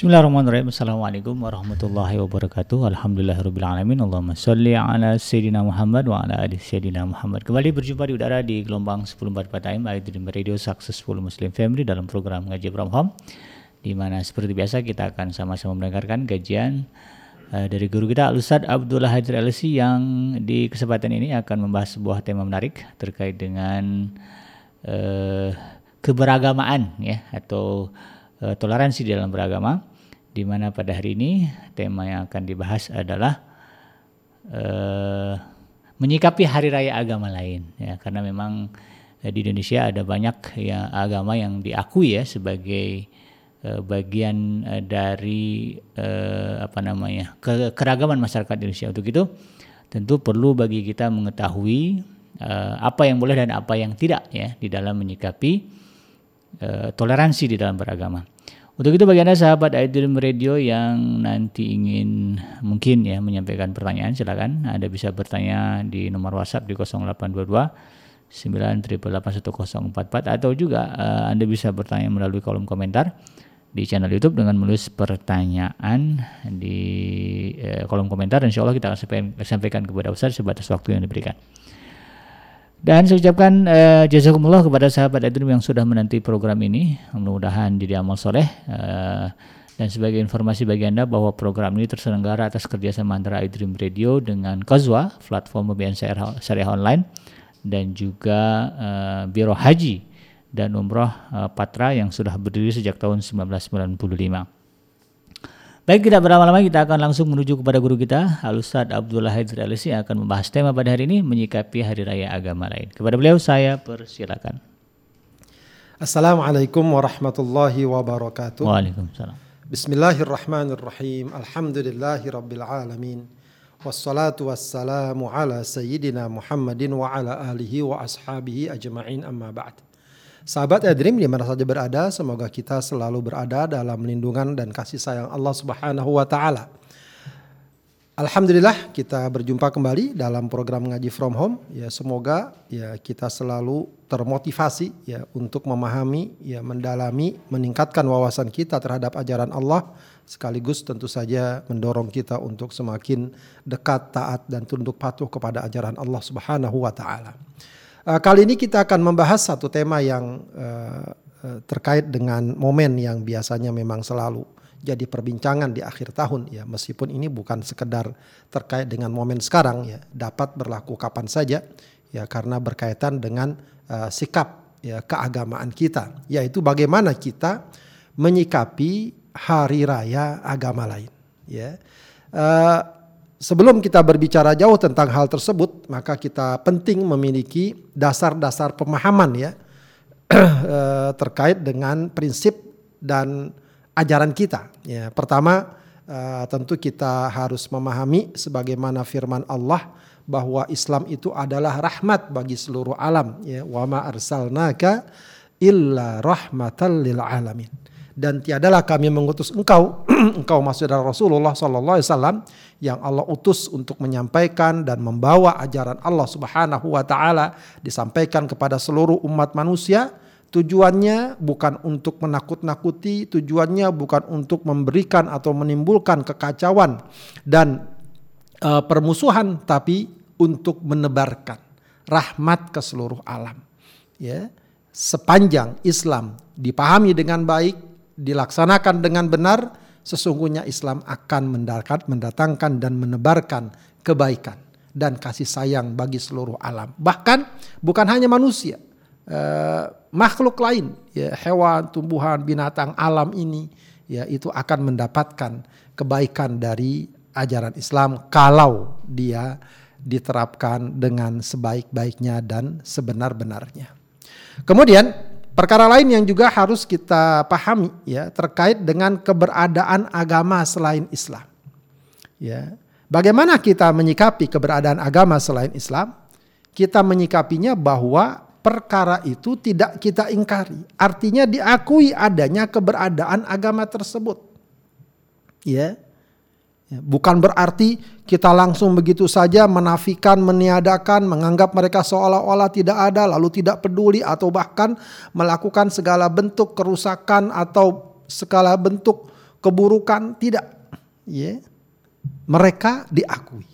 Bismillahirrahmanirrahim. Assalamualaikum warahmatullahi wabarakatuh. Alhamdulillahirrahmanirrahim. Allahumma salli ala Sayyidina Muhammad wa ala ali Sayyidina Muhammad. Kembali berjumpa di udara di gelombang 1044 AM Dream Radio Successful Muslim Family dalam program Ngaji from. Di mana seperti biasa kita akan sama-sama mendengarkan kajian uh, dari guru kita Ustaz Abdullah Hadir LC yang di kesempatan ini akan membahas sebuah tema menarik terkait dengan uh, keberagamaan ya atau uh, toleransi dalam beragama di mana pada hari ini tema yang akan dibahas adalah uh, menyikapi hari raya agama lain ya karena memang di Indonesia ada banyak ya agama yang diakui ya sebagai bagian uh, dari uh, apa namanya ke keragaman masyarakat Indonesia. Untuk itu tentu perlu bagi kita mengetahui apa yang boleh dan apa yang tidak ya di dalam menyikapi toleransi di dalam beragama. Untuk itu bagi Anda sahabat Aidilm Radio yang nanti ingin mungkin ya menyampaikan pertanyaan silakan. Anda bisa bertanya di nomor WhatsApp di 0822 9881044 atau juga uh, Anda bisa bertanya melalui kolom komentar di channel YouTube dengan menulis pertanyaan di uh, kolom komentar. Insya Allah kita akan sampaikan, sampaikan kepada Ustaz sebatas waktu yang diberikan. Dan saya ucapkan uh, jazakumullah kepada sahabat Adrim yang sudah menanti program ini. Mudah-mudahan jadi amal soleh. Uh, dan sebagai informasi bagi Anda bahwa program ini terselenggara atas kerjasama antara iDream Radio dengan Kozwa, platform pembiayaan syariah online, dan juga uh, Biro Haji dan Umroh uh, Patra yang sudah berdiri sejak tahun 1995. Baik tidak berlama-lama kita akan langsung menuju kepada guru kita Al-Ustaz Abdullah Haidir Alisi yang akan membahas tema pada hari ini menyikapi hari raya agama lain. Kepada beliau saya persilakan. Assalamualaikum warahmatullahi wabarakatuh. Waalaikumsalam. Bismillahirrahmanirrahim. Alhamdulillahi rabbil alamin. Wassalatu wassalamu ala sayyidina Muhammadin wa ala alihi wa ashabihi ajma'in amma ba'd. Sahabat Edrim di mana saja berada, semoga kita selalu berada dalam lindungan dan kasih sayang Allah Subhanahu wa taala. Alhamdulillah kita berjumpa kembali dalam program ngaji from home. Ya semoga ya kita selalu termotivasi ya untuk memahami, ya mendalami, meningkatkan wawasan kita terhadap ajaran Allah sekaligus tentu saja mendorong kita untuk semakin dekat, taat dan tunduk patuh kepada ajaran Allah Subhanahu wa taala. Uh, kali ini kita akan membahas satu tema yang uh, terkait dengan momen yang biasanya memang selalu jadi perbincangan di akhir tahun ya. Meskipun ini bukan sekedar terkait dengan momen sekarang ya. Dapat berlaku kapan saja ya karena berkaitan dengan uh, sikap ya keagamaan kita yaitu bagaimana kita menyikapi hari raya agama lain ya. Uh, Sebelum kita berbicara jauh tentang hal tersebut, maka kita penting memiliki dasar-dasar pemahaman ya eh, terkait dengan prinsip dan ajaran kita. Ya, pertama eh, tentu kita harus memahami sebagaimana firman Allah bahwa Islam itu adalah rahmat bagi seluruh alam ya wa ma arsalnaka illa rahmatan lil alamin dan tiadalah kami mengutus engkau engkau maksud adalah Rasulullah sallallahu alaihi wasallam yang Allah utus untuk menyampaikan dan membawa ajaran Allah Subhanahu wa taala disampaikan kepada seluruh umat manusia. Tujuannya bukan untuk menakut-nakuti tujuannya bukan untuk memberikan atau menimbulkan kekacauan dan uh, permusuhan tapi untuk menebarkan rahmat ke seluruh alam. Ya sepanjang Islam dipahami dengan baik dilaksanakan dengan benar, sesungguhnya Islam akan mendatangkan dan menebarkan kebaikan dan kasih sayang bagi seluruh alam. Bahkan bukan hanya manusia, eh, makhluk lain, ya, hewan, tumbuhan, binatang, alam ini, ya itu akan mendapatkan kebaikan dari ajaran Islam kalau dia diterapkan dengan sebaik-baiknya dan sebenar-benarnya. Kemudian Perkara lain yang juga harus kita pahami ya terkait dengan keberadaan agama selain Islam. Ya. Bagaimana kita menyikapi keberadaan agama selain Islam? Kita menyikapinya bahwa perkara itu tidak kita ingkari. Artinya diakui adanya keberadaan agama tersebut. Ya. Ya, bukan berarti kita langsung begitu saja menafikan, meniadakan, menganggap mereka seolah-olah tidak ada, lalu tidak peduli atau bahkan melakukan segala bentuk kerusakan atau segala bentuk keburukan. Tidak. Ya. Mereka diakui.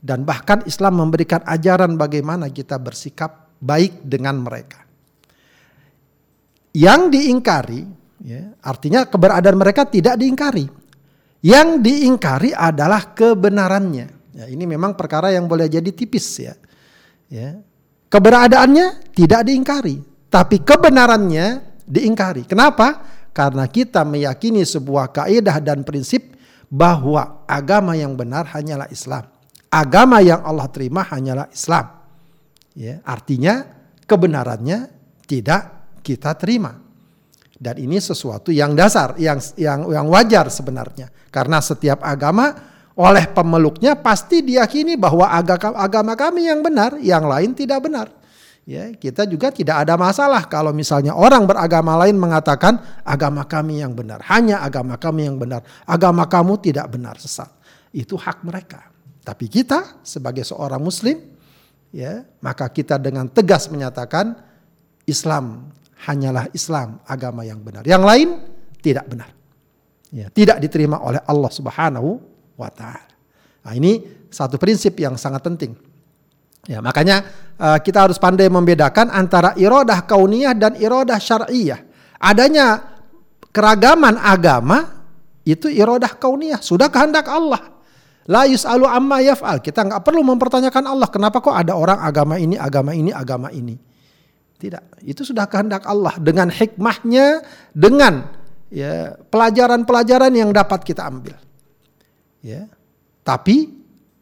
Dan bahkan Islam memberikan ajaran bagaimana kita bersikap baik dengan mereka. Yang diingkari, ya, artinya keberadaan mereka tidak diingkari yang diingkari adalah kebenarannya. Ya, ini memang perkara yang boleh jadi tipis ya. ya. Keberadaannya tidak diingkari, tapi kebenarannya diingkari. Kenapa? Karena kita meyakini sebuah kaidah dan prinsip bahwa agama yang benar hanyalah Islam. Agama yang Allah terima hanyalah Islam. Ya, artinya kebenarannya tidak kita terima. Dan ini sesuatu yang dasar, yang yang yang wajar sebenarnya. Karena setiap agama oleh pemeluknya pasti diyakini bahwa agama, agama kami yang benar, yang lain tidak benar. Ya, kita juga tidak ada masalah kalau misalnya orang beragama lain mengatakan agama kami yang benar, hanya agama kami yang benar, agama kamu tidak benar sesat. Itu hak mereka. Tapi kita sebagai seorang muslim ya, maka kita dengan tegas menyatakan Islam hanyalah Islam agama yang benar. Yang lain tidak benar. Ya, tidak diterima oleh Allah Subhanahu wa taala. Nah, ini satu prinsip yang sangat penting. Ya, makanya uh, kita harus pandai membedakan antara irodah kauniyah dan irodah syariah. Adanya keragaman agama itu irodah kauniyah, sudah kehendak Allah. La yus'alu amma yaf'al. Kita nggak perlu mempertanyakan Allah kenapa kok ada orang agama ini, agama ini, agama ini. Tidak, itu sudah kehendak Allah dengan hikmahnya, dengan ya pelajaran-pelajaran yang dapat kita ambil. Ya. Tapi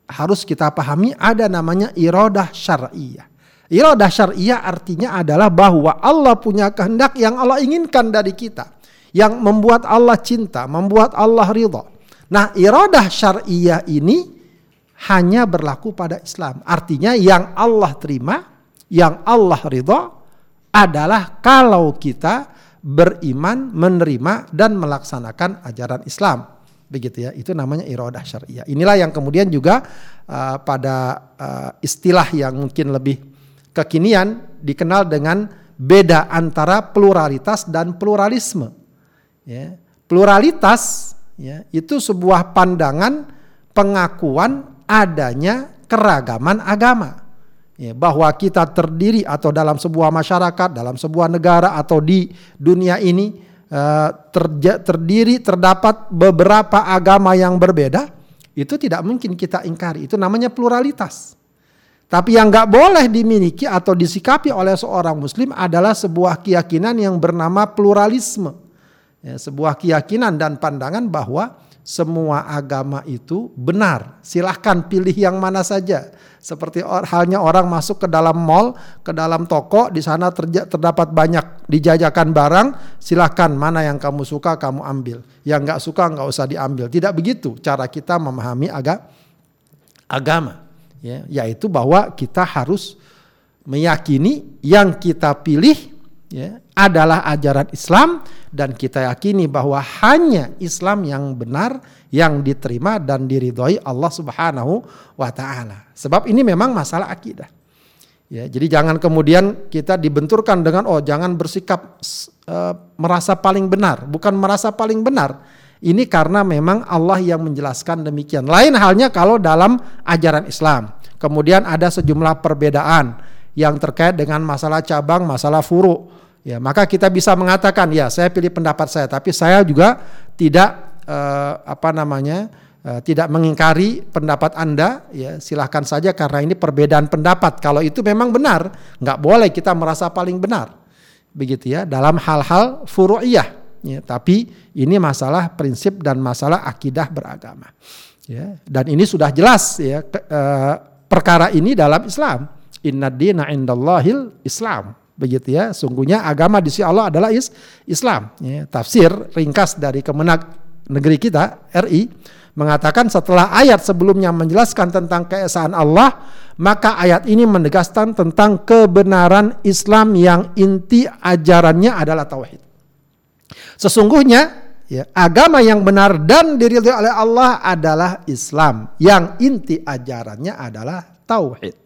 harus kita pahami ada namanya iradah syariah. Iradah syariah artinya adalah bahwa Allah punya kehendak yang Allah inginkan dari kita. Yang membuat Allah cinta, membuat Allah ridha. Nah iradah syariah ini hanya berlaku pada Islam. Artinya yang Allah terima, yang Allah ridha, adalah kalau kita beriman, menerima dan melaksanakan ajaran Islam. Begitu ya, itu namanya iradah syariah. Inilah yang kemudian juga uh, pada uh, istilah yang mungkin lebih kekinian dikenal dengan beda antara pluralitas dan pluralisme. Ya. Pluralitas ya, itu sebuah pandangan pengakuan adanya keragaman agama ya, bahwa kita terdiri atau dalam sebuah masyarakat, dalam sebuah negara atau di dunia ini uh, terja, terdiri terdapat beberapa agama yang berbeda, itu tidak mungkin kita ingkari. Itu namanya pluralitas. Tapi yang nggak boleh dimiliki atau disikapi oleh seorang muslim adalah sebuah keyakinan yang bernama pluralisme. Ya, sebuah keyakinan dan pandangan bahwa semua agama itu benar. Silahkan pilih yang mana saja. Seperti or, halnya orang masuk ke dalam mall, ke dalam toko, di sana terja, terdapat banyak dijajakan barang, silahkan mana yang kamu suka kamu ambil. Yang nggak suka nggak usah diambil. Tidak begitu cara kita memahami aga, agama. Ya, yaitu bahwa kita harus meyakini yang kita pilih ya, adalah ajaran Islam dan kita yakini bahwa hanya Islam yang benar yang diterima dan diridhoi Allah Subhanahu wa taala. Sebab ini memang masalah akidah. Ya, jadi jangan kemudian kita dibenturkan dengan oh jangan bersikap uh, merasa paling benar, bukan merasa paling benar. Ini karena memang Allah yang menjelaskan demikian. Lain halnya kalau dalam ajaran Islam. Kemudian ada sejumlah perbedaan yang terkait dengan masalah cabang, masalah furu. Ya, maka kita bisa mengatakan ya saya pilih pendapat saya, tapi saya juga tidak uh, apa namanya uh, tidak mengingkari pendapat anda. Ya silahkan saja karena ini perbedaan pendapat. Kalau itu memang benar nggak boleh kita merasa paling benar. Begitu ya dalam hal-hal furu'iyah. Ya tapi ini masalah prinsip dan masalah akidah beragama. Ya dan ini sudah jelas ya ke, uh, perkara ini dalam Islam inna dina indallahil Islam begitu ya sungguhnya agama di sisi Allah adalah is Islam ya, tafsir ringkas dari kemenak negeri kita RI mengatakan setelah ayat sebelumnya menjelaskan tentang keesaan Allah, maka ayat ini menegaskan tentang kebenaran Islam yang inti ajarannya adalah tauhid. Sesungguhnya ya, agama yang benar dan diridhoi oleh Allah adalah Islam yang inti ajarannya adalah tauhid.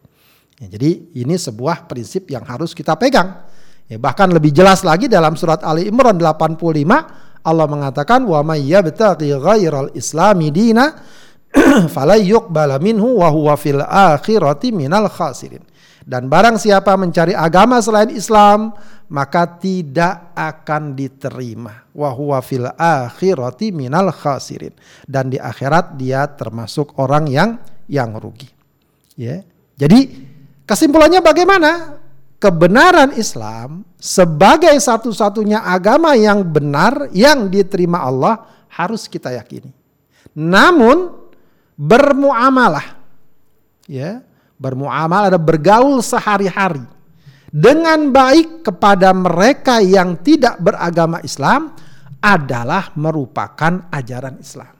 Ya, jadi ini sebuah prinsip yang harus kita pegang. Ya, bahkan lebih jelas lagi dalam surat Ali Imran 85 Allah mengatakan wa may yabtaghi ghairal islami dina fala yuqbala minhu wa huwa fil akhirati minal khasirin. Dan barang siapa mencari agama selain Islam, maka tidak akan diterima. Wa huwa fil akhirati minal khasirin. Dan di akhirat dia termasuk orang yang yang rugi. Ya. Jadi kesimpulannya bagaimana? Kebenaran Islam sebagai satu-satunya agama yang benar yang diterima Allah harus kita yakini. Namun bermuamalah ya bermuamalah ada bergaul sehari-hari dengan baik kepada mereka yang tidak beragama Islam adalah merupakan ajaran Islam.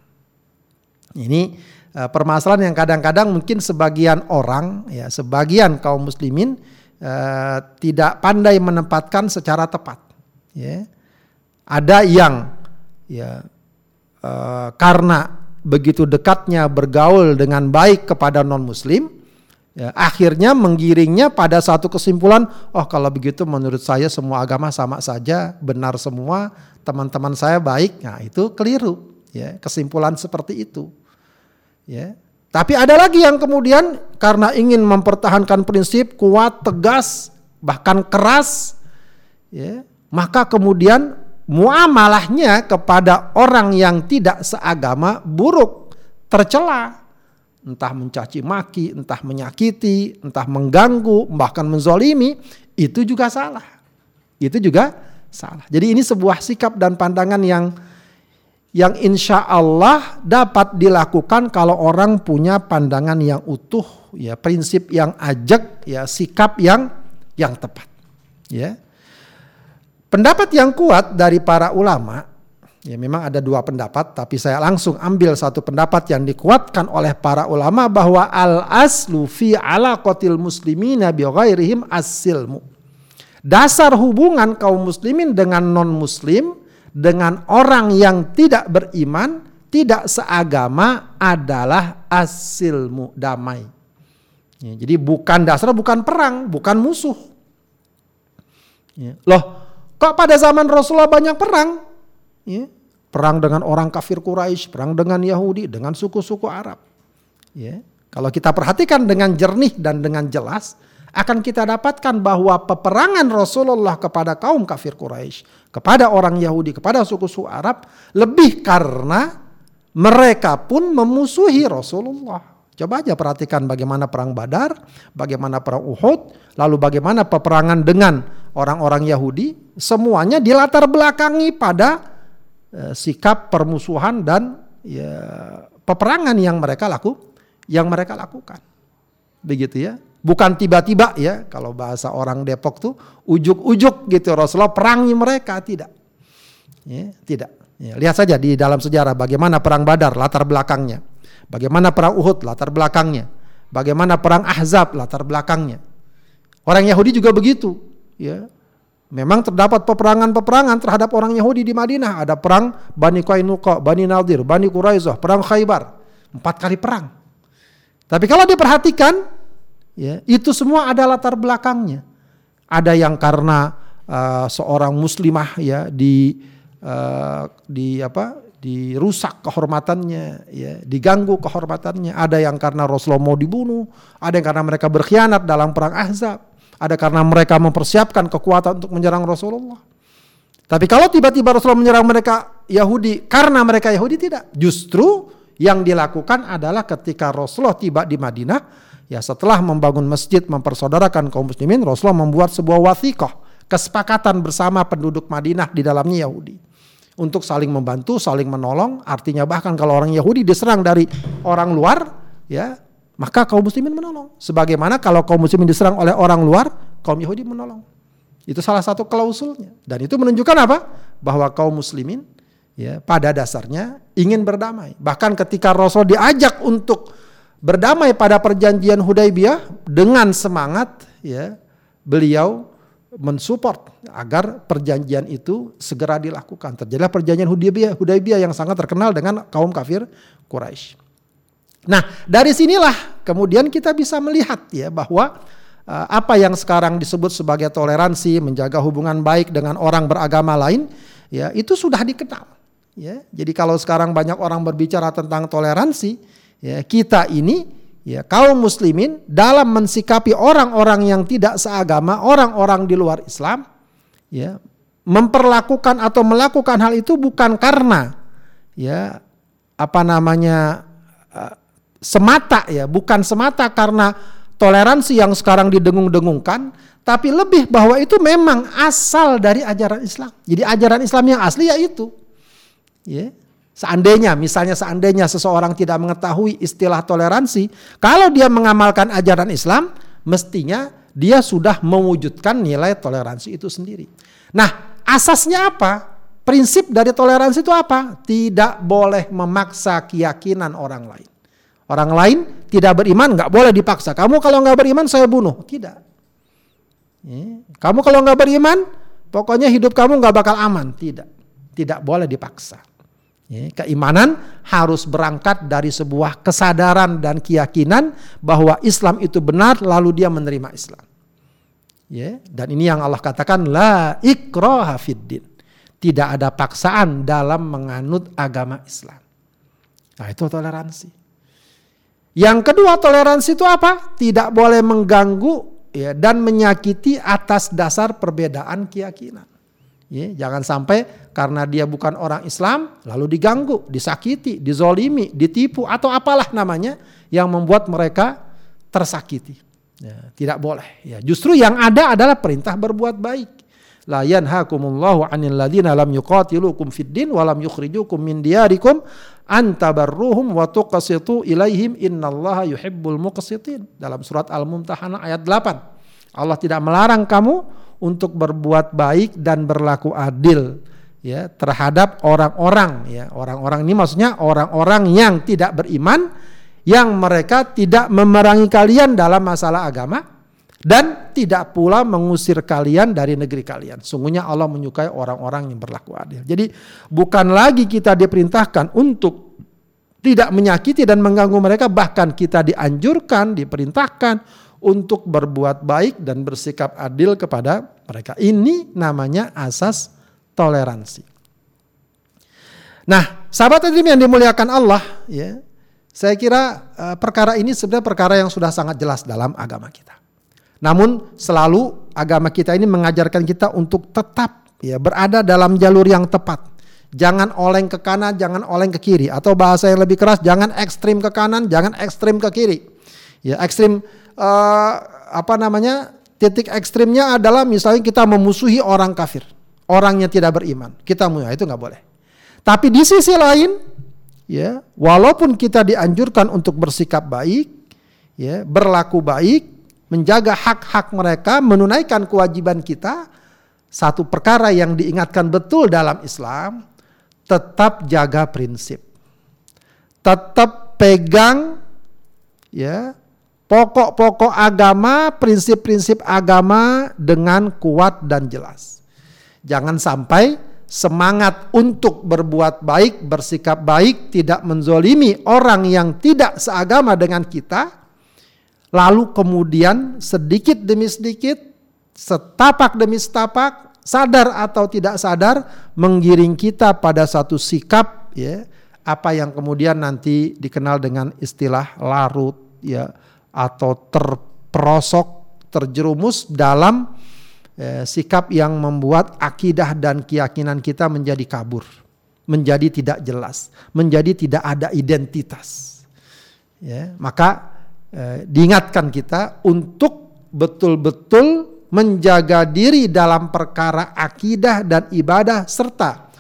Ini uh, permasalahan yang kadang-kadang mungkin sebagian orang ya sebagian kaum muslimin uh, tidak pandai menempatkan secara tepat ya. Ada yang ya uh, karena begitu dekatnya bergaul dengan baik kepada non muslim ya, akhirnya menggiringnya pada satu kesimpulan oh kalau begitu menurut saya semua agama sama saja benar semua teman-teman saya baik nah itu keliru ya kesimpulan seperti itu ya tapi ada lagi yang kemudian karena ingin mempertahankan prinsip kuat tegas bahkan keras ya maka kemudian muamalahnya kepada orang yang tidak seagama buruk, tercela. Entah mencaci maki, entah menyakiti, entah mengganggu, bahkan menzolimi, itu juga salah. Itu juga salah. Jadi ini sebuah sikap dan pandangan yang yang insya Allah dapat dilakukan kalau orang punya pandangan yang utuh, ya prinsip yang ajak, ya sikap yang yang tepat, ya. Pendapat yang kuat dari para ulama, ya memang ada dua pendapat, tapi saya langsung ambil satu pendapat yang dikuatkan oleh para ulama bahwa al aslu fi ala qatil muslimina bi asilmu. Dasar hubungan kaum muslimin dengan non muslim dengan orang yang tidak beriman, tidak seagama adalah asilmu damai. Ya, jadi bukan dasar bukan perang, bukan musuh. Ya. Loh, Kok pada zaman Rasulullah banyak perang? Ya, perang dengan orang kafir Quraisy, perang dengan Yahudi, dengan suku-suku Arab. Ya, kalau kita perhatikan dengan jernih dan dengan jelas, akan kita dapatkan bahwa peperangan Rasulullah kepada kaum kafir Quraisy, kepada orang Yahudi, kepada suku-suku Arab lebih karena mereka pun memusuhi Rasulullah. Coba aja perhatikan bagaimana perang Badar, bagaimana perang Uhud, lalu bagaimana peperangan dengan orang-orang Yahudi, semuanya dilatar belakangi pada uh, sikap permusuhan dan ya, peperangan yang mereka laku, yang mereka lakukan. Begitu ya. Bukan tiba-tiba ya, kalau bahasa orang Depok tuh ujuk-ujuk gitu Rasulullah perangi mereka, tidak. Ya, tidak. Ya, lihat saja di dalam sejarah bagaimana perang Badar latar belakangnya. Bagaimana perang Uhud latar belakangnya. Bagaimana perang Ahzab latar belakangnya. Orang Yahudi juga begitu, ya. Memang terdapat peperangan-peperangan terhadap orang Yahudi di Madinah. Ada perang Bani Qainuqa, Bani Nadir, Bani Quraizah, perang Khaybar. Empat kali perang. Tapi kalau diperhatikan, ya, itu semua ada latar belakangnya. Ada yang karena uh, seorang muslimah ya di uh, di apa dirusak kehormatannya, ya, diganggu kehormatannya. Ada yang karena Rasulullah mau dibunuh, ada yang karena mereka berkhianat dalam perang Ahzab, ada karena mereka mempersiapkan kekuatan untuk menyerang Rasulullah. Tapi kalau tiba-tiba Rasulullah menyerang mereka Yahudi karena mereka Yahudi tidak, justru yang dilakukan adalah ketika Rasulullah tiba di Madinah, ya setelah membangun masjid mempersaudarakan kaum muslimin, Rasulullah membuat sebuah wathiqah, kesepakatan bersama penduduk Madinah di dalamnya Yahudi untuk saling membantu, saling menolong. Artinya bahkan kalau orang Yahudi diserang dari orang luar, ya maka kaum muslimin menolong. Sebagaimana kalau kaum muslimin diserang oleh orang luar, kaum Yahudi menolong. Itu salah satu klausulnya. Dan itu menunjukkan apa? Bahwa kaum muslimin ya pada dasarnya ingin berdamai. Bahkan ketika Rasul diajak untuk berdamai pada perjanjian Hudaybiyah dengan semangat ya beliau mensupport agar perjanjian itu segera dilakukan. Terjadilah perjanjian Hudaybiyah, Hudaybiyah yang sangat terkenal dengan kaum kafir Quraisy. Nah, dari sinilah kemudian kita bisa melihat ya bahwa uh, apa yang sekarang disebut sebagai toleransi, menjaga hubungan baik dengan orang beragama lain, ya itu sudah dikenal. Ya, jadi kalau sekarang banyak orang berbicara tentang toleransi, ya kita ini ya kaum muslimin dalam mensikapi orang-orang yang tidak seagama, orang-orang di luar Islam, ya memperlakukan atau melakukan hal itu bukan karena ya apa namanya uh, semata ya, bukan semata karena toleransi yang sekarang didengung-dengungkan, tapi lebih bahwa itu memang asal dari ajaran Islam. Jadi ajaran Islam yang asli ya itu. Ya. Seandainya, misalnya seandainya seseorang tidak mengetahui istilah toleransi, kalau dia mengamalkan ajaran Islam, mestinya dia sudah mewujudkan nilai toleransi itu sendiri. Nah, asasnya apa? Prinsip dari toleransi itu apa? Tidak boleh memaksa keyakinan orang lain. Orang lain tidak beriman, nggak boleh dipaksa. Kamu kalau nggak beriman, saya bunuh. Tidak. Ya. Kamu kalau nggak beriman, pokoknya hidup kamu nggak bakal aman. Tidak. Tidak boleh dipaksa. Ya, keimanan harus berangkat dari sebuah kesadaran dan keyakinan bahwa Islam itu benar lalu dia menerima Islam. Ya, dan ini yang Allah katakan la ikraha fiddin. Tidak ada paksaan dalam menganut agama Islam. Nah, itu toleransi. Yang kedua toleransi itu apa? Tidak boleh mengganggu ya, dan menyakiti atas dasar perbedaan keyakinan. Ya, jangan sampai karena dia bukan orang Islam lalu diganggu, disakiti, dizolimi, ditipu atau apalah namanya yang membuat mereka tersakiti. Ya, tidak boleh. Ya, justru yang ada adalah perintah berbuat baik. La yanhakumullahu 'anil ladzina lam yuqatilukum fid din wa lam yukhrijukum min diyarikum an tabarruhum wa tuqsitu ilaihim innallaha yuhibbul muqsitin. Dalam surat Al-Mumtahanah ayat 8. Allah tidak melarang kamu untuk berbuat baik dan berlaku adil ya terhadap orang-orang ya orang-orang ini maksudnya orang-orang yang tidak beriman yang mereka tidak memerangi kalian dalam masalah agama dan tidak pula mengusir kalian dari negeri kalian. Sungguhnya Allah menyukai orang-orang yang berlaku adil. Jadi bukan lagi kita diperintahkan untuk tidak menyakiti dan mengganggu mereka, bahkan kita dianjurkan, diperintahkan untuk berbuat baik dan bersikap adil kepada mereka. Ini namanya asas toleransi. Nah, sahabat hadirin yang dimuliakan Allah, ya, saya kira uh, perkara ini sebenarnya perkara yang sudah sangat jelas dalam agama kita. Namun selalu agama kita ini mengajarkan kita untuk tetap ya berada dalam jalur yang tepat. Jangan oleng ke kanan, jangan oleng ke kiri. Atau bahasa yang lebih keras, jangan ekstrim ke kanan, jangan ekstrim ke kiri. Ya ekstrim uh, apa namanya titik ekstrimnya adalah misalnya kita memusuhi orang kafir, orang yang tidak beriman. Kita musuh itu nggak boleh. Tapi di sisi lain, ya walaupun kita dianjurkan untuk bersikap baik, ya berlaku baik, menjaga hak-hak mereka, menunaikan kewajiban kita, satu perkara yang diingatkan betul dalam Islam, tetap jaga prinsip. Tetap pegang ya pokok-pokok agama, prinsip-prinsip agama dengan kuat dan jelas. Jangan sampai semangat untuk berbuat baik, bersikap baik, tidak menzolimi orang yang tidak seagama dengan kita, lalu kemudian sedikit demi sedikit, setapak demi setapak, sadar atau tidak sadar, menggiring kita pada satu sikap, ya, apa yang kemudian nanti dikenal dengan istilah larut, ya, atau terperosok, terjerumus dalam eh, sikap yang membuat akidah dan keyakinan kita menjadi kabur, menjadi tidak jelas, menjadi tidak ada identitas. Ya, maka eh, diingatkan kita untuk betul-betul menjaga diri dalam perkara akidah dan ibadah serta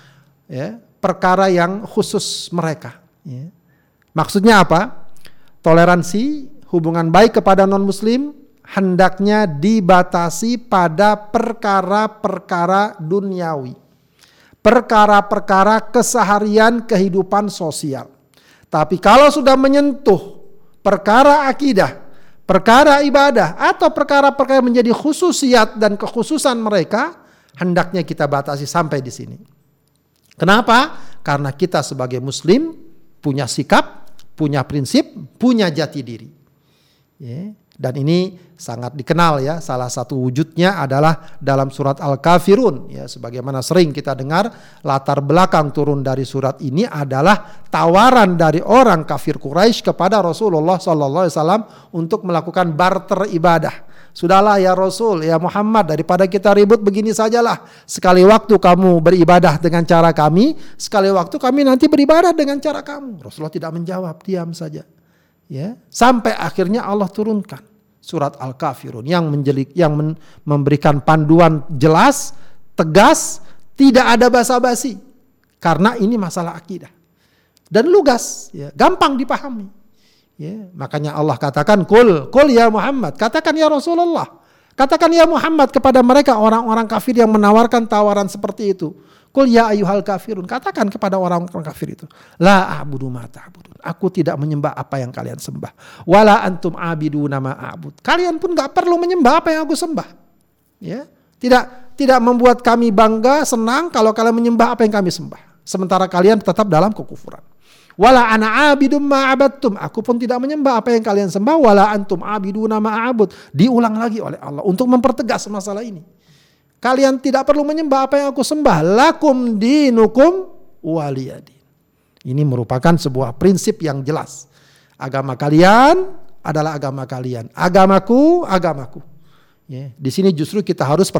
ya, perkara yang khusus mereka. Ya. Maksudnya apa? Toleransi hubungan baik kepada non-muslim hendaknya dibatasi pada perkara-perkara duniawi. Perkara-perkara keseharian kehidupan sosial. Tapi kalau sudah menyentuh perkara akidah, perkara ibadah atau perkara-perkara menjadi khususiat dan kekhususan mereka hendaknya kita batasi sampai di sini. Kenapa? Karena kita sebagai muslim punya sikap, punya prinsip, punya jati diri. Dan ini sangat dikenal ya. Salah satu wujudnya adalah dalam surat Al-Kafirun ya sebagaimana sering kita dengar latar belakang turun dari surat ini adalah tawaran dari orang kafir Quraisy kepada Rasulullah wasallam untuk melakukan barter ibadah. Sudahlah ya Rasul, ya Muhammad, daripada kita ribut begini sajalah. Sekali waktu kamu beribadah dengan cara kami, sekali waktu kami nanti beribadah dengan cara kamu. Rasulullah tidak menjawab, diam saja. Ya, sampai akhirnya Allah turunkan surat Al-Kafirun yang menjelik yang men, memberikan panduan jelas, tegas, tidak ada basa-basi. Karena ini masalah akidah. Dan lugas, ya, gampang dipahami. Ya, makanya Allah katakan kul, kul ya Muhammad, katakan ya Rasulullah. Katakan ya Muhammad kepada mereka orang-orang kafir yang menawarkan tawaran seperti itu. Kul ya ayuhal kafirun. Katakan kepada orang-orang kafir itu. La a'budu ma ta'budun. Aku tidak menyembah apa yang kalian sembah. Wala antum abidu nama a'bud. Kalian pun gak perlu menyembah apa yang aku sembah. Ya, Tidak tidak membuat kami bangga, senang kalau kalian menyembah apa yang kami sembah. Sementara kalian tetap dalam kekufuran. Wala ana abidum ma'abattum. Aku pun tidak menyembah apa yang kalian sembah. Wala antum abidu nama a'bud. Diulang lagi oleh Allah untuk mempertegas masalah ini. Kalian tidak perlu menyembah apa yang aku sembah. Lakum dinukum waliyadin. Ini merupakan sebuah prinsip yang jelas. Agama kalian adalah agama kalian. Agamaku, agamaku. Ya, di sini justru kita harus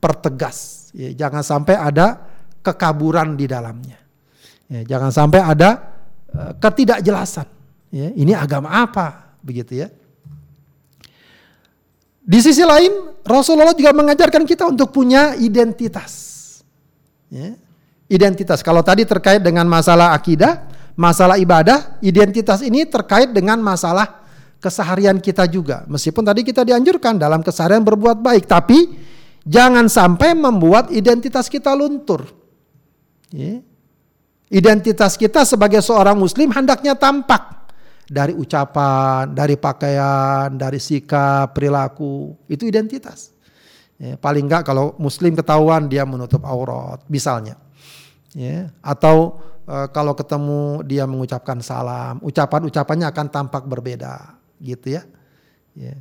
pertegas. Ya, jangan sampai ada kekaburan di dalamnya. Ya, jangan sampai ada ketidakjelasan. Ya, ini agama apa? Begitu ya. Di sisi lain, Rasulullah juga mengajarkan kita untuk punya identitas. Ya. Identitas. Kalau tadi terkait dengan masalah akidah, masalah ibadah, identitas ini terkait dengan masalah keseharian kita juga. Meskipun tadi kita dianjurkan dalam keseharian berbuat baik, tapi jangan sampai membuat identitas kita luntur. Ya. Identitas kita sebagai seorang muslim hendaknya tampak dari ucapan, dari pakaian, dari sikap, perilaku, itu identitas. Ya, paling enggak kalau muslim ketahuan dia menutup aurat, misalnya. Ya, atau e, kalau ketemu dia mengucapkan salam, ucapan-ucapannya akan tampak berbeda, gitu ya. ya.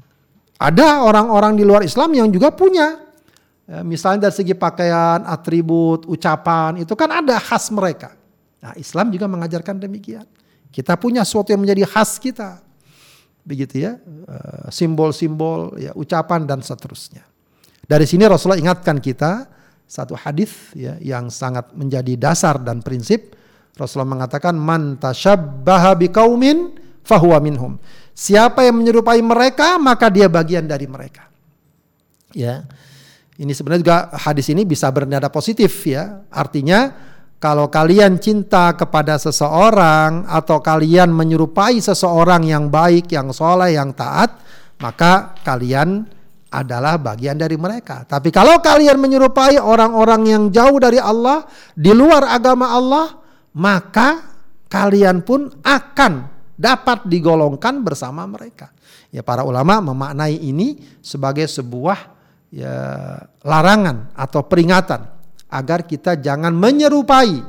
Ada orang-orang di luar Islam yang juga punya, ya, misalnya dari segi pakaian, atribut, ucapan, itu kan ada khas mereka. Nah, Islam juga mengajarkan demikian. Kita punya sesuatu yang menjadi khas kita. Begitu ya, eh, simbol-simbol, ya, ucapan dan seterusnya. Dari sini Rasulullah ingatkan kita satu hadis ya yang sangat menjadi dasar dan prinsip. Rasulullah mengatakan man tasyabbaha biqaumin fahuwa minhum. Siapa yang menyerupai mereka maka dia bagian dari mereka. Ya. Ini sebenarnya juga hadis ini bisa bernada positif ya. Artinya kalau kalian cinta kepada seseorang atau kalian menyerupai seseorang yang baik, yang soleh, yang taat, maka kalian adalah bagian dari mereka. Tapi kalau kalian menyerupai orang-orang yang jauh dari Allah, di luar agama Allah, maka kalian pun akan dapat digolongkan bersama mereka. Ya para ulama memaknai ini sebagai sebuah ya larangan atau peringatan agar kita jangan menyerupai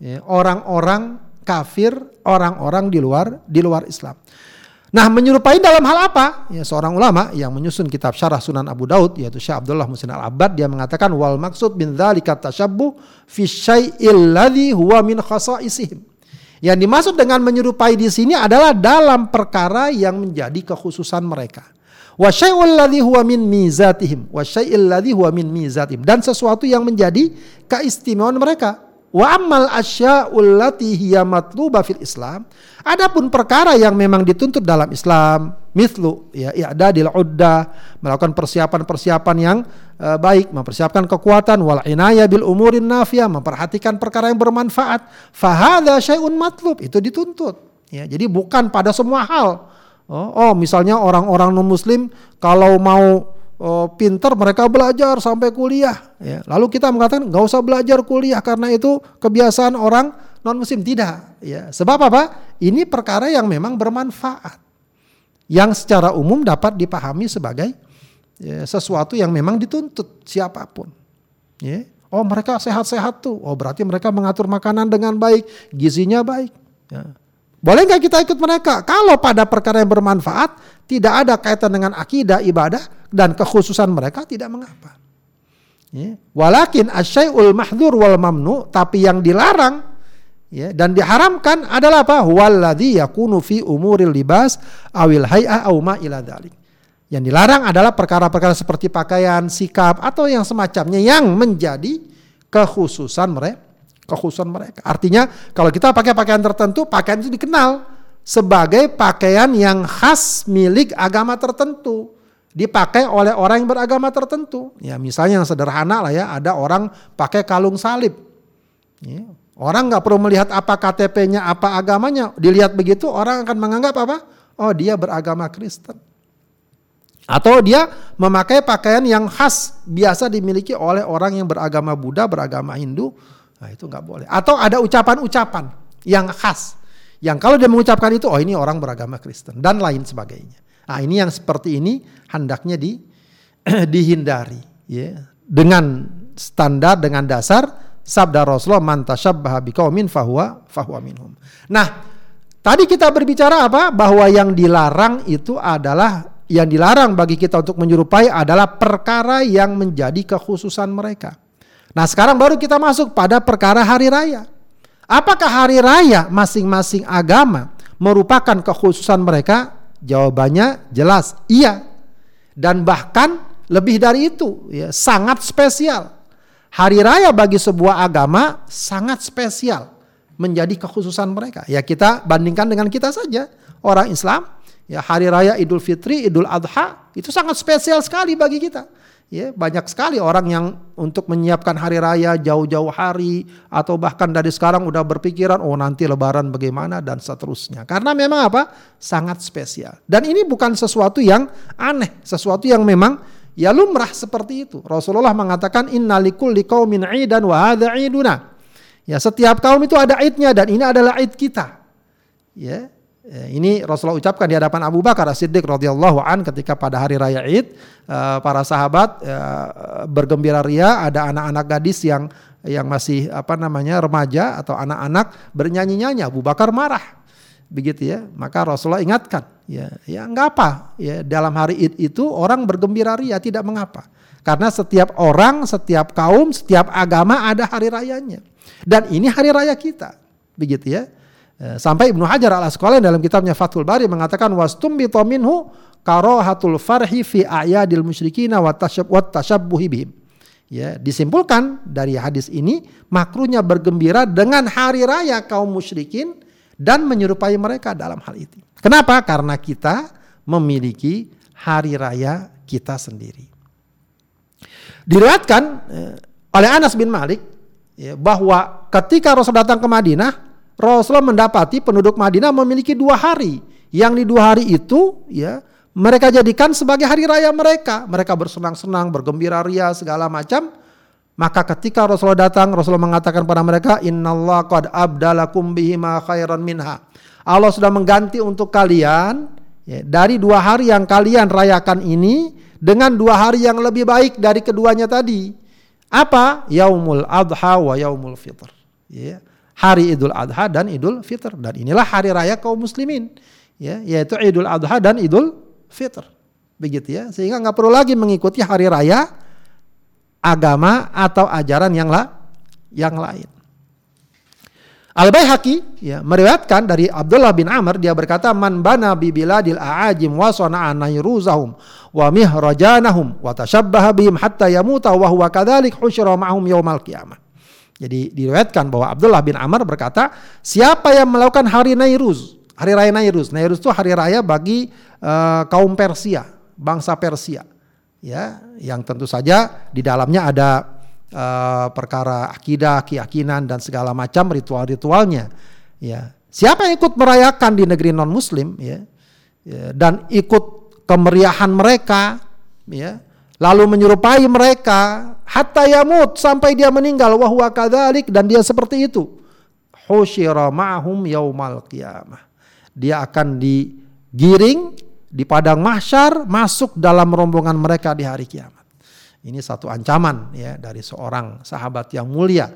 ya, orang-orang kafir, orang-orang di luar di luar Islam. Nah, menyerupai dalam hal apa? Ya, seorang ulama yang menyusun kitab Syarah Sunan Abu Daud yaitu Syekh Abdullah Musin Al-Abbad dia mengatakan wal maksud bin dzalika tasyabbuh fi syai'il ladzi huwa min khasaisihim. Yang dimaksud dengan menyerupai di sini adalah dalam perkara yang menjadi kekhususan mereka wa syai'ul ladzi huwa min mizatihim. Wa syai'il ladzi huwa min mizatihim. Dan sesuatu yang menjadi keistimewaan mereka. Wa ammal asya'ul lati hiya matluba fil Islam. Adapun perkara yang memang dituntut dalam Islam mithlu ya i'dadil udda melakukan persiapan-persiapan yang uh, baik mempersiapkan kekuatan wal inaya bil umurin nafiyah memperhatikan perkara yang bermanfaat fahadha syai'un matlub. Itu dituntut. Ya jadi bukan pada semua hal Oh, oh misalnya orang-orang non muslim kalau mau oh, pinter mereka belajar sampai kuliah. Ya. Lalu kita mengatakan nggak usah belajar kuliah karena itu kebiasaan orang non muslim tidak. Ya. Sebab apa? Ini perkara yang memang bermanfaat. yang secara umum dapat dipahami sebagai ya, sesuatu yang memang dituntut siapa pun. Ya. Oh mereka sehat-sehat tuh. Oh berarti mereka mengatur makanan dengan baik, gizinya baik. Ya. Boleh nggak kita ikut mereka? Kalau pada perkara yang bermanfaat, tidak ada kaitan dengan akidah, ibadah, dan kekhususan mereka, tidak mengapa. Ya. Walakin asyai'ul mahdur wal mamnu, tapi yang dilarang ya, dan diharamkan adalah apa? Walladhi yakunu fi umuril libas awil hay'ah au ma ila dhalik. Yang dilarang adalah perkara-perkara seperti pakaian, sikap atau yang semacamnya yang menjadi kekhususan mereka. Kekhususan mereka. Artinya kalau kita pakai pakaian tertentu, pakaian itu dikenal sebagai pakaian yang khas milik agama tertentu. Dipakai oleh orang yang beragama tertentu. Ya misalnya yang sederhana lah ya, ada orang pakai kalung salib. Ya, orang nggak perlu melihat apa KTP-nya, apa agamanya. Dilihat begitu orang akan menganggap apa? Oh dia beragama Kristen. Atau dia memakai pakaian yang khas biasa dimiliki oleh orang yang beragama Buddha, beragama Hindu. Nah itu nggak boleh. Atau ada ucapan-ucapan yang khas. Yang kalau dia mengucapkan itu, oh ini orang beragama Kristen. Dan lain sebagainya. Nah ini yang seperti ini hendaknya di, dihindari. Ya. Dengan standar, dengan dasar sabda Rasulullah man tasyabbaha biqaumin fahuwa fahuwa minhum. Nah, tadi kita berbicara apa? Bahwa yang dilarang itu adalah yang dilarang bagi kita untuk menyerupai adalah perkara yang menjadi kekhususan mereka. Nah sekarang baru kita masuk pada perkara hari raya. Apakah hari raya masing-masing agama merupakan kekhususan mereka? Jawabannya jelas iya. Dan bahkan lebih dari itu, ya, sangat spesial. Hari raya bagi sebuah agama sangat spesial menjadi kekhususan mereka. Ya kita bandingkan dengan kita saja, orang Islam Ya, hari raya Idul Fitri, Idul Adha itu sangat spesial sekali bagi kita. Ya, banyak sekali orang yang untuk menyiapkan hari raya jauh-jauh hari atau bahkan dari sekarang udah berpikiran oh nanti lebaran bagaimana dan seterusnya. Karena memang apa? sangat spesial. Dan ini bukan sesuatu yang aneh, sesuatu yang memang ya lumrah seperti itu. Rasulullah mengatakan innalikul liqaumin idan wa hadza. Ya, setiap kaum itu ada idnya dan ini adalah id kita. Ya, ini Rasulullah ucapkan di hadapan Abu Bakar As-Siddiq radhiyallahu an ketika pada hari raya Id eh, para sahabat eh, bergembira ria ada anak-anak gadis yang yang masih apa namanya remaja atau anak-anak bernyanyi-nyanyi Abu Bakar marah. Begitu ya. Maka Rasulullah ingatkan ya ya enggak apa. Ya dalam hari Id itu orang bergembira ria tidak mengapa. Karena setiap orang setiap kaum setiap agama ada hari rayanya. Dan ini hari raya kita. Begitu ya. Eh, sampai Ibnu Hajar al Asqalani dalam kitabnya Fathul Bari mengatakan wastum minhu karohatul farhi fi ayadil musyrikina wa bihim. Ya, disimpulkan dari hadis ini makruhnya bergembira dengan hari raya kaum musyrikin dan menyerupai mereka dalam hal itu. Kenapa? Karena kita memiliki hari raya kita sendiri. Diriwayatkan eh, oleh Anas bin Malik ya, bahwa ketika Rasul datang ke Madinah, Rasulullah mendapati penduduk Madinah memiliki dua hari. Yang di dua hari itu ya mereka jadikan sebagai hari raya mereka. Mereka bersenang-senang, bergembira ria segala macam. Maka ketika Rasulullah datang, Rasulullah mengatakan pada mereka, Innallah qad abdalakum bihima khairan minha. Allah sudah mengganti untuk kalian ya, dari dua hari yang kalian rayakan ini dengan dua hari yang lebih baik dari keduanya tadi. Apa? Yaumul adha wa yaumul fitr. Ya hari Idul Adha dan Idul Fitr dan inilah hari raya kaum muslimin ya yaitu Idul Adha dan Idul Fitr begitu ya sehingga nggak perlu lagi mengikuti hari raya agama atau ajaran yang la yang lain. Al Baihaqi ya meriwayatkan dari Abdullah bin Amr dia berkata man bana bi biladil aajim wa sana'a nayruzahum wa mihrajanahum wa tashabbaha bihim hatta yamuta wa huwa kadzalik husyira ma'hum yaumal qiyamah. Jadi diriwayatkan bahwa Abdullah bin Amr berkata, siapa yang melakukan hari Nairuz, hari raya Nairuz, Nairuz itu hari raya bagi uh, kaum Persia, bangsa Persia, ya, yang tentu saja di dalamnya ada uh, perkara akidah, keyakinan dan segala macam ritual-ritualnya, ya. Siapa yang ikut merayakan di negeri non Muslim, ya, ya dan ikut kemeriahan mereka, ya, lalu menyerupai mereka hatta yamut sampai dia meninggal wa huwa kadzalik dan dia seperti itu husyira ma'hum yaumal qiyamah dia akan digiring di padang mahsyar masuk dalam rombongan mereka di hari kiamat. Ini satu ancaman ya dari seorang sahabat yang mulia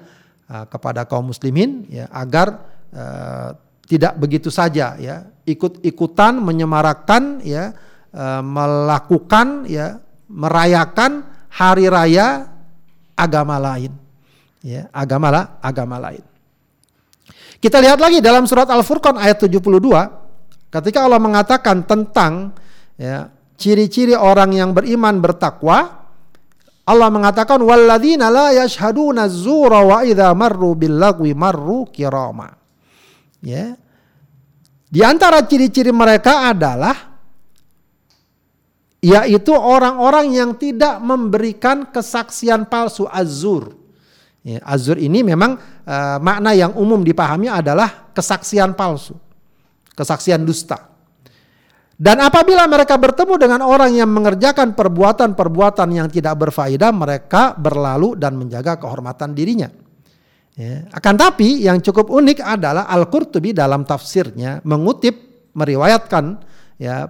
uh, kepada kaum muslimin ya agar uh, tidak begitu saja ya ikut-ikutan menyemarakkan ya uh, melakukan ya merayakan hari raya agama lain ya agama lah agama lain. Kita lihat lagi dalam surat Al-Furqan ayat 72 Ketika Allah mengatakan tentang ya, ciri-ciri orang yang beriman bertakwa, Allah mengatakan walladzina la yashhaduna zura wa idza marru bil lagwi marru kirama. Ya. Di antara ciri-ciri mereka adalah yaitu orang-orang yang tidak memberikan kesaksian palsu azur. Ya, azur ini memang uh, makna yang umum dipahami adalah kesaksian palsu kesaksian dusta. Dan apabila mereka bertemu dengan orang yang mengerjakan perbuatan-perbuatan yang tidak berfaedah, mereka berlalu dan menjaga kehormatan dirinya. Ya. Akan tapi yang cukup unik adalah Al-Qurtubi dalam tafsirnya mengutip meriwayatkan ya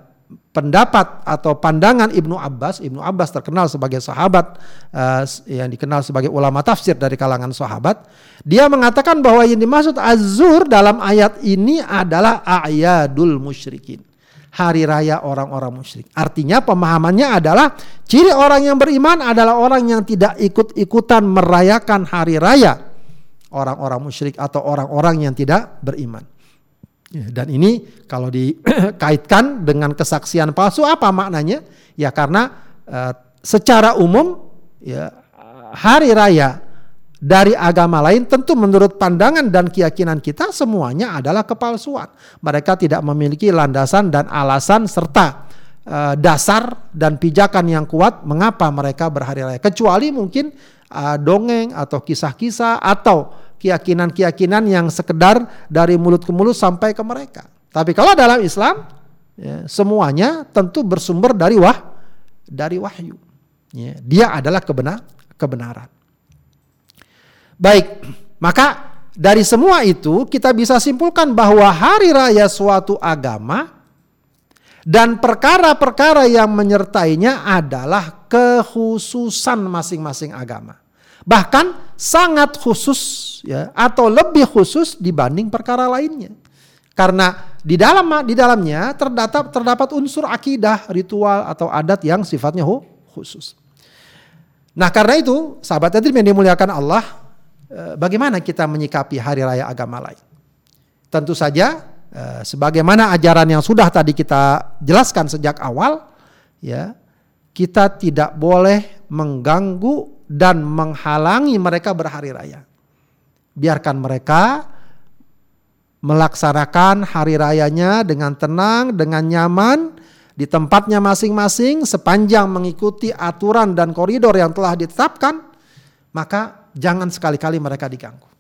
pendapat atau pandangan Ibnu Abbas. Ibnu Abbas terkenal sebagai sahabat uh, yang dikenal sebagai ulama tafsir dari kalangan sahabat. Dia mengatakan bahwa yang dimaksud azur dalam ayat ini adalah ayadul musyrikin. Hari raya orang-orang musyrik. Artinya pemahamannya adalah ciri orang yang beriman adalah orang yang tidak ikut-ikutan merayakan hari raya orang-orang musyrik atau orang-orang yang tidak beriman. Ya, dan ini kalau dikaitkan dengan kesaksian palsu apa maknanya? Ya karena uh, secara umum ya hari raya dari agama lain tentu menurut pandangan dan keyakinan kita semuanya adalah kepalsuan. Mereka tidak memiliki landasan dan alasan serta uh, dasar dan pijakan yang kuat mengapa mereka berhari raya kecuali mungkin uh, dongeng atau kisah-kisah atau keyakinan-keyakinan yang sekedar dari mulut ke mulut sampai ke mereka. Tapi kalau dalam Islam ya, semuanya tentu bersumber dari wah dari wahyu. Ya, dia adalah kebenar kebenaran. Baik, maka dari semua itu kita bisa simpulkan bahwa hari raya suatu agama dan perkara-perkara yang menyertainya adalah kekhususan masing-masing agama. Bahkan sangat khusus ya atau lebih khusus dibanding perkara lainnya. Karena di dalam di dalamnya terdapat terdapat unsur akidah, ritual atau adat yang sifatnya khusus. Nah, karena itu sahabat tadi yang dimuliakan Allah, eh, bagaimana kita menyikapi hari raya agama lain? Tentu saja eh, sebagaimana ajaran yang sudah tadi kita jelaskan sejak awal, ya, kita tidak boleh mengganggu dan menghalangi mereka berhari raya. Biarkan mereka melaksanakan hari rayanya dengan tenang, dengan nyaman, di tempatnya masing-masing sepanjang mengikuti aturan dan koridor yang telah ditetapkan, maka jangan sekali-kali mereka diganggu.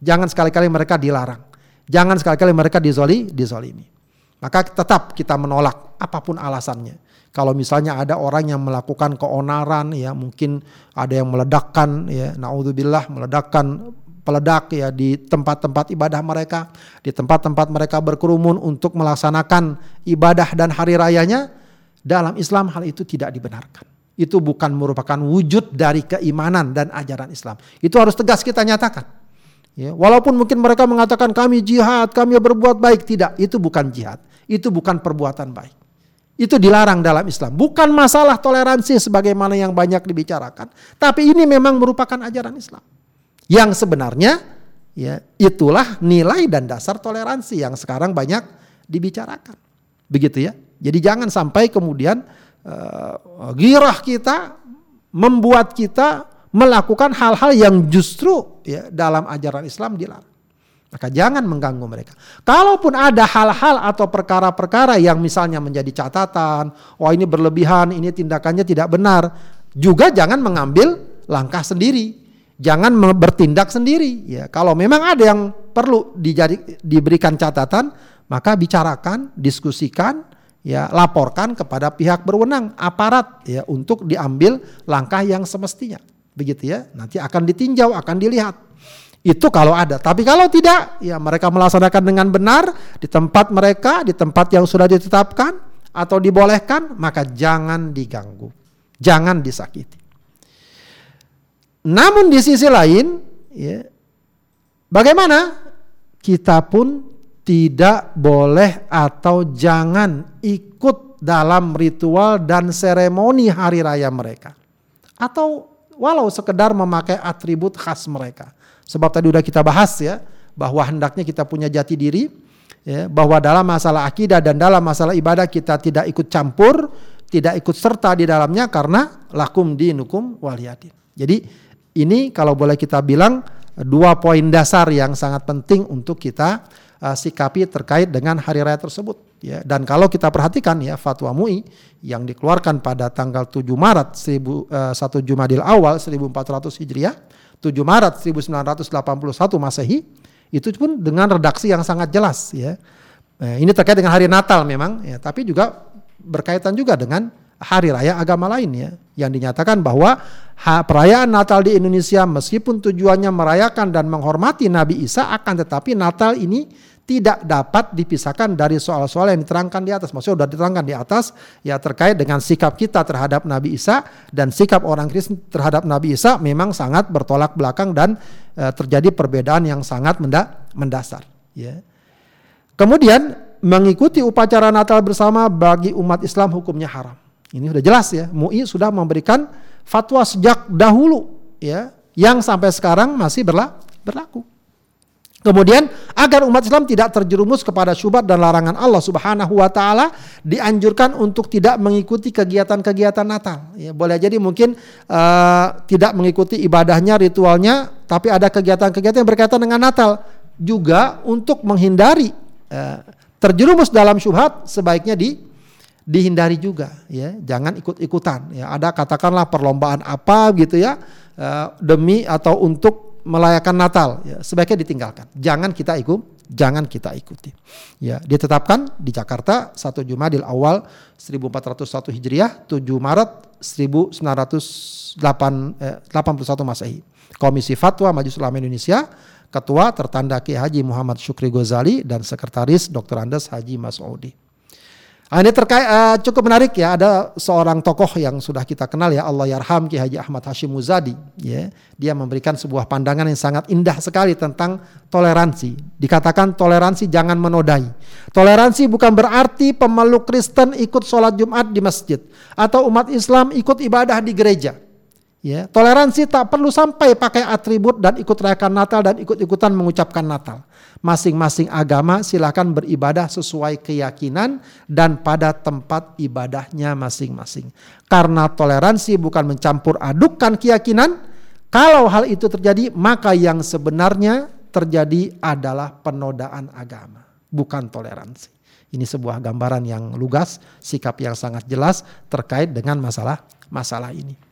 Jangan sekali-kali mereka dilarang. Jangan sekali-kali mereka dizoli, dizolimi. Maka tetap kita menolak apa pun alasannya. Kalau misalnya ada orang yang melakukan keonaran ya mungkin ada yang meledakkan ya naudzubillah meledakkan peledak ya di tempat-tempat ibadah mereka, di tempat-tempat mereka berkerumun untuk melaksanakan ibadah dan hari rayanya, dalam Islam hal itu tidak dibenarkan. Itu bukan merupakan wujud dari keimanan dan ajaran Islam. Itu harus tegas kita nyatakan. Ya, walaupun mungkin mereka mengatakan kami jihad, kami berbuat baik, tidak, itu bukan jihad. Itu bukan perbuatan baik. Itu dilarang dalam Islam. Bukan masalah toleransi sebagaimana yang banyak dibicarakan. Tapi ini memang merupakan ajaran Islam. Yang sebenarnya ya itulah nilai dan dasar toleransi yang sekarang banyak dibicarakan. Begitu ya. Jadi jangan sampai kemudian uh, girah kita membuat kita melakukan hal-hal yang justru ya dalam ajaran Islam dilarang. Maka jangan mengganggu mereka. Kalaupun ada hal-hal atau perkara-perkara yang misalnya menjadi catatan, oh ini berlebihan, ini tindakannya tidak benar, juga jangan mengambil langkah sendiri. Jangan bertindak sendiri. Ya, kalau memang ada yang perlu dijadi, diberikan catatan, maka bicarakan, diskusikan, ya laporkan kepada pihak berwenang, aparat ya untuk diambil langkah yang semestinya. Begitu ya. Nanti akan ditinjau, akan dilihat. Itu kalau ada. Tapi kalau tidak, ya mereka melaksanakan dengan benar di tempat mereka, di tempat yang sudah ditetapkan, atau dibolehkan, maka jangan diganggu. Jangan disakiti. Namun di sisi lain, ya, bagaimana? Kita pun tidak boleh atau jangan ikut dalam ritual dan seremoni hari raya mereka. Atau walau sekedar memakai atribut khas mereka. Sebab tadi udah kita bahas ya, bahwa hendaknya kita punya jati diri, ya, bahwa dalam masalah akidah dan dalam masalah ibadah kita tidak ikut campur, tidak ikut serta di dalamnya karena lakum dinukum waliyadin. Jadi ini kalau boleh kita bilang dua poin dasar yang sangat penting untuk kita uh, sikapi terkait dengan hari raya tersebut ya dan kalau kita perhatikan ya fatwa MUI yang dikeluarkan pada tanggal 7 Maret 1000 uh, 1 Jumadil awal 1400 Hijriah 7 Maret 1981 Masehi itu pun dengan redaksi yang sangat jelas ya. Nah, ini terkait dengan hari Natal memang ya, tapi juga berkaitan juga dengan hari raya agama lain ya yang dinyatakan bahwa perayaan Natal di Indonesia meskipun tujuannya merayakan dan menghormati Nabi Isa akan tetapi Natal ini tidak dapat dipisahkan dari soal-soal yang diterangkan di atas. Maksudnya sudah diterangkan di atas ya terkait dengan sikap kita terhadap Nabi Isa dan sikap orang Kristen terhadap Nabi Isa memang sangat bertolak belakang dan e, terjadi perbedaan yang sangat menda mendasar. Ya. Kemudian mengikuti upacara Natal bersama bagi umat Islam hukumnya haram. Ini sudah jelas ya. MUI sudah memberikan fatwa sejak dahulu ya yang sampai sekarang masih berlaku. Kemudian agar umat Islam tidak terjerumus kepada syubhat dan larangan Allah Subhanahu wa taala dianjurkan untuk tidak mengikuti kegiatan-kegiatan Natal. Ya, boleh jadi mungkin uh, tidak mengikuti ibadahnya, ritualnya, tapi ada kegiatan-kegiatan yang berkaitan dengan Natal. Juga untuk menghindari uh, terjerumus dalam syubhat sebaiknya di dihindari juga ya. Jangan ikut-ikutan ya. Ada katakanlah perlombaan apa gitu ya uh, demi atau untuk melayakan Natal ya, sebaiknya ditinggalkan. Jangan kita ikut, jangan kita ikuti. Ya, ditetapkan di Jakarta 1 Jumadil awal 1401 Hijriah, 7 Maret 1981 eh, Masehi. Komisi Fatwa Majelis Ulama Indonesia, Ketua tertanda Ki Haji Muhammad Syukri Ghazali dan Sekretaris Dr. Andes Haji Masudi. Nah, ini terkait uh, cukup menarik ya. Ada seorang tokoh yang sudah kita kenal ya Allah yarham Ki Haji Ahmad Hashim Muzadi ya. Dia memberikan sebuah pandangan yang sangat indah sekali tentang toleransi. Dikatakan toleransi jangan menodai. Toleransi bukan berarti pemeluk Kristen ikut sholat Jumat di masjid atau umat Islam ikut ibadah di gereja ya toleransi tak perlu sampai pakai atribut dan ikut rayakan Natal dan ikut-ikutan mengucapkan Natal Masing-masing agama silahkan beribadah sesuai keyakinan dan pada tempat ibadahnya masing-masing. Karena toleransi bukan mencampur adukkan keyakinan. Kalau hal itu terjadi, maka yang sebenarnya terjadi adalah penodaan agama, bukan toleransi. Ini sebuah gambaran yang lugas, sikap yang sangat jelas terkait dengan masalah masalah ini.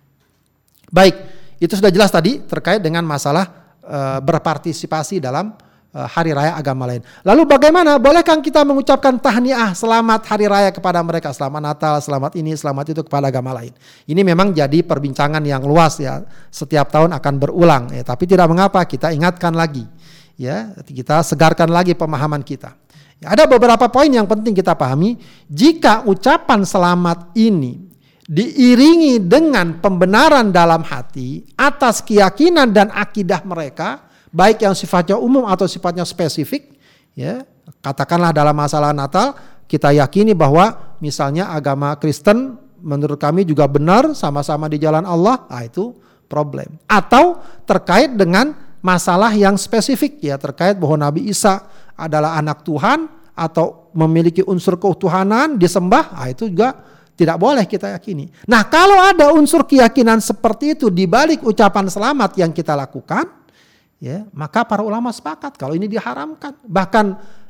Baik, itu sudah jelas tadi terkait dengan masalah e, berpartisipasi dalam Eh, hari raya agama lain. Lalu bagaimana? Bolehkah kita mengucapkan tahniah selamat hari raya kepada mereka? Selamat Natal, selamat ini, selamat itu kepada agama lain. Ini memang jadi perbincangan yang luas ya. Setiap tahun akan berulang ya, tapi tidak mengapa kita ingatkan lagi. Ya, kita segarkan lagi pemahaman kita. Ada beberapa poin yang penting kita pahami. Jika ucapan selamat ini diiringi dengan pembenaran dalam hati atas keyakinan dan akidah mereka, baik yang sifatnya umum atau sifatnya spesifik ya. Katakanlah dalam masalah Natal kita yakini bahwa misalnya agama Kristen menurut kami juga benar sama-sama di jalan Allah ah itu problem. Atau terkait dengan masalah yang spesifik ya terkait bahwa Nabi Isa adalah anak Tuhan atau memiliki unsur keutuhanan disembah ah itu juga tidak boleh kita yakini. Nah, kalau ada unsur keyakinan seperti itu di balik ucapan selamat yang kita lakukan, ya maka para ulama sepakat kalau ini diharamkan. Bahkan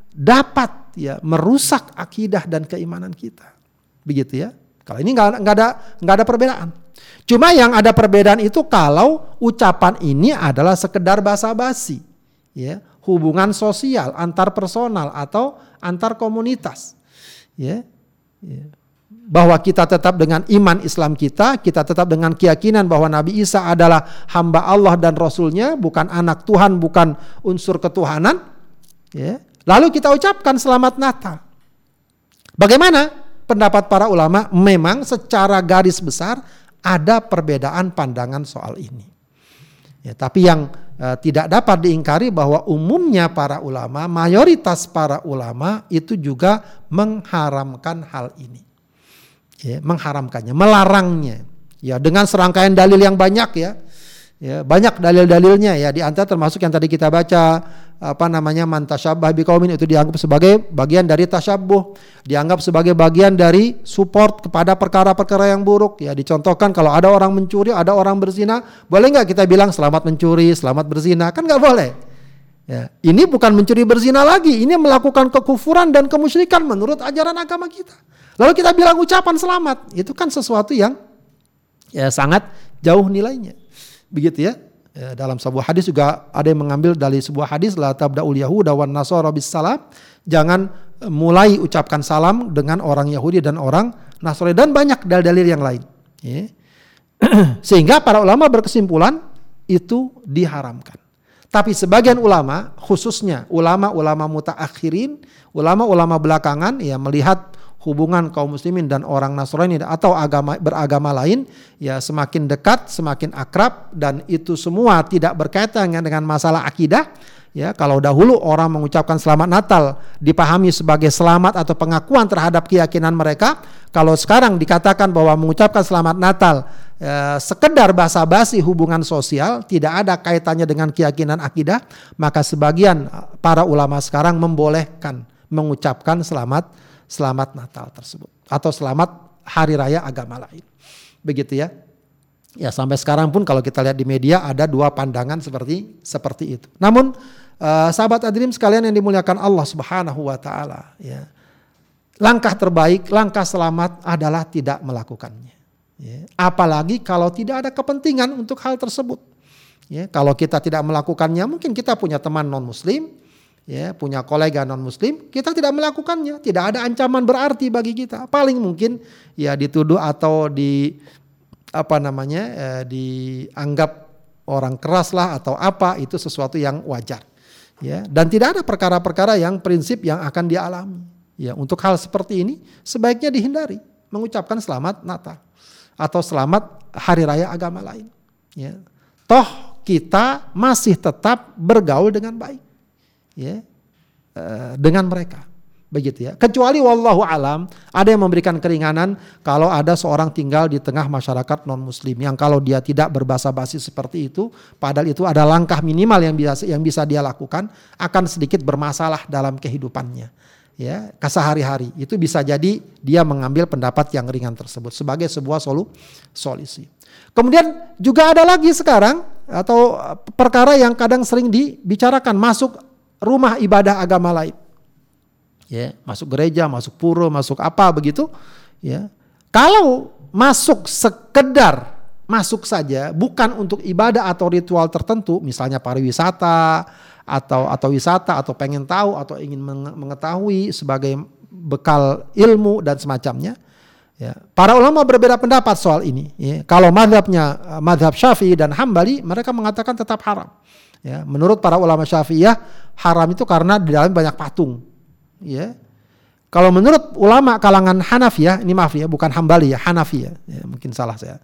dapat ya merusak akidah dan keimanan kita. Begitu ya. Kalau ini nggak ada nggak ada perbedaan. Cuma yang ada perbedaan itu kalau ucapan ini adalah sekedar basa-basi ya hubungan sosial antar personal atau antar komunitas ya, ya bahwa kita tetap dengan iman Islam kita, kita tetap dengan keyakinan bahwa Nabi Isa adalah hamba Allah dan Rasulnya, bukan anak Tuhan, bukan unsur ketuhanan. Ya. Lalu kita ucapkan selamat Natal. Bagaimana? pendapat para ulama memang secara garis besar ada perbedaan pandangan soal ini. Ya, tapi yang uh, tidak dapat diingkari bahwa umumnya para ulama, mayoritas para ulama itu juga mengharamkan hal ini. Ya, mengharamkannya, melarangnya. Ya, dengan serangkaian dalil yang banyak ya. Ya, banyak dalil-dalilnya ya di antara termasuk yang tadi kita baca apa namanya mantasyabah biqaumin itu dianggap sebagai bagian dari tasyabuh, dianggap sebagai bagian dari support kepada perkara-perkara yang buruk. Ya dicontohkan kalau ada orang mencuri, ada orang berzina, boleh nggak kita bilang selamat mencuri, selamat berzina? Kan nggak boleh. Ya, ini bukan mencuri berzina lagi, ini melakukan kekufuran dan kemusyrikan menurut ajaran agama kita. Lalu kita bilang ucapan selamat, itu kan sesuatu yang ya sangat jauh nilainya. Begitu ya. ya. dalam sebuah hadis juga ada yang mengambil dari sebuah hadis la tabdaul yahuda wan nasara bis salam. Jangan e, mulai ucapkan salam dengan orang Yahudi dan orang Nasrani dan banyak dalil-dalil yang lain. Ya. Sehingga para ulama berkesimpulan itu diharamkan. Tapi sebagian ulama, khususnya ulama-ulama mutaakhirin, ulama-ulama belakangan, ya melihat hubungan kaum muslimin dan orang Nasrani atau agama beragama lain ya semakin dekat, semakin akrab dan itu semua tidak berkaitan dengan masalah akidah. Ya, kalau dahulu orang mengucapkan selamat Natal dipahami sebagai selamat atau pengakuan terhadap keyakinan mereka, kalau sekarang dikatakan bahwa mengucapkan selamat Natal ya, sekedar basa-basi hubungan sosial, tidak ada kaitannya dengan keyakinan akidah, maka sebagian para ulama sekarang membolehkan mengucapkan selamat selamat Natal tersebut atau selamat hari raya agama lain. Begitu ya. Ya sampai sekarang pun kalau kita lihat di media ada dua pandangan seperti seperti itu. Namun uh, sahabat adrim sekalian yang dimuliakan Allah Subhanahu wa taala ya. Langkah terbaik, langkah selamat adalah tidak melakukannya. Ya. Apalagi kalau tidak ada kepentingan untuk hal tersebut. Ya, kalau kita tidak melakukannya, mungkin kita punya teman non Muslim, ya punya kolega non muslim kita tidak melakukannya. Tidak ada ancaman berarti bagi kita. Paling mungkin ya dituduh atau di apa namanya eh, dianggap orang keras lah atau apa itu sesuatu yang wajar. Ya dan tidak ada perkara-perkara yang prinsip yang akan dialami ya untuk hal seperti ini sebaiknya dihindari. Mengucapkan selamat Natal atau selamat hari raya agama lain. Ya toh kita masih tetap bergaul dengan baik ya uh, dengan mereka. Begitu ya. Kecuali wallahu alam ada yang memberikan keringanan kalau ada seorang tinggal di tengah masyarakat non muslim yang kalau dia tidak berbahasa basi seperti itu padahal itu ada langkah minimal yang bisa yang bisa dia lakukan akan sedikit bermasalah dalam kehidupannya. Ya kesehari-hari. Itu bisa jadi dia mengambil pendapat yang ringan tersebut sebagai sebuah solu solusi. Kemudian juga ada lagi sekarang atau perkara yang kadang sering dibicarakan masuk rumah ibadah agama lain. Ya, masuk gereja, masuk pura, masuk apa begitu, ya. Kalau masuk sekedar masuk saja bukan untuk ibadah atau ritual tertentu, misalnya pariwisata atau atau wisata atau pengen tahu atau ingin mengetahui sebagai bekal ilmu dan semacamnya. Ya, para ulama berbeda pendapat soal ini. Ya. Kalau madhabnya madhab syafi'i dan hambali, mereka mengatakan tetap haram. Ya, menurut para ulama Syafi'iyah haram itu karena di dalam banyak patung. Ya. Kalau menurut ulama kalangan Hanafi ya, ini maaf ya, bukan Hambali ya, Hanafi ya. ya mungkin salah saya.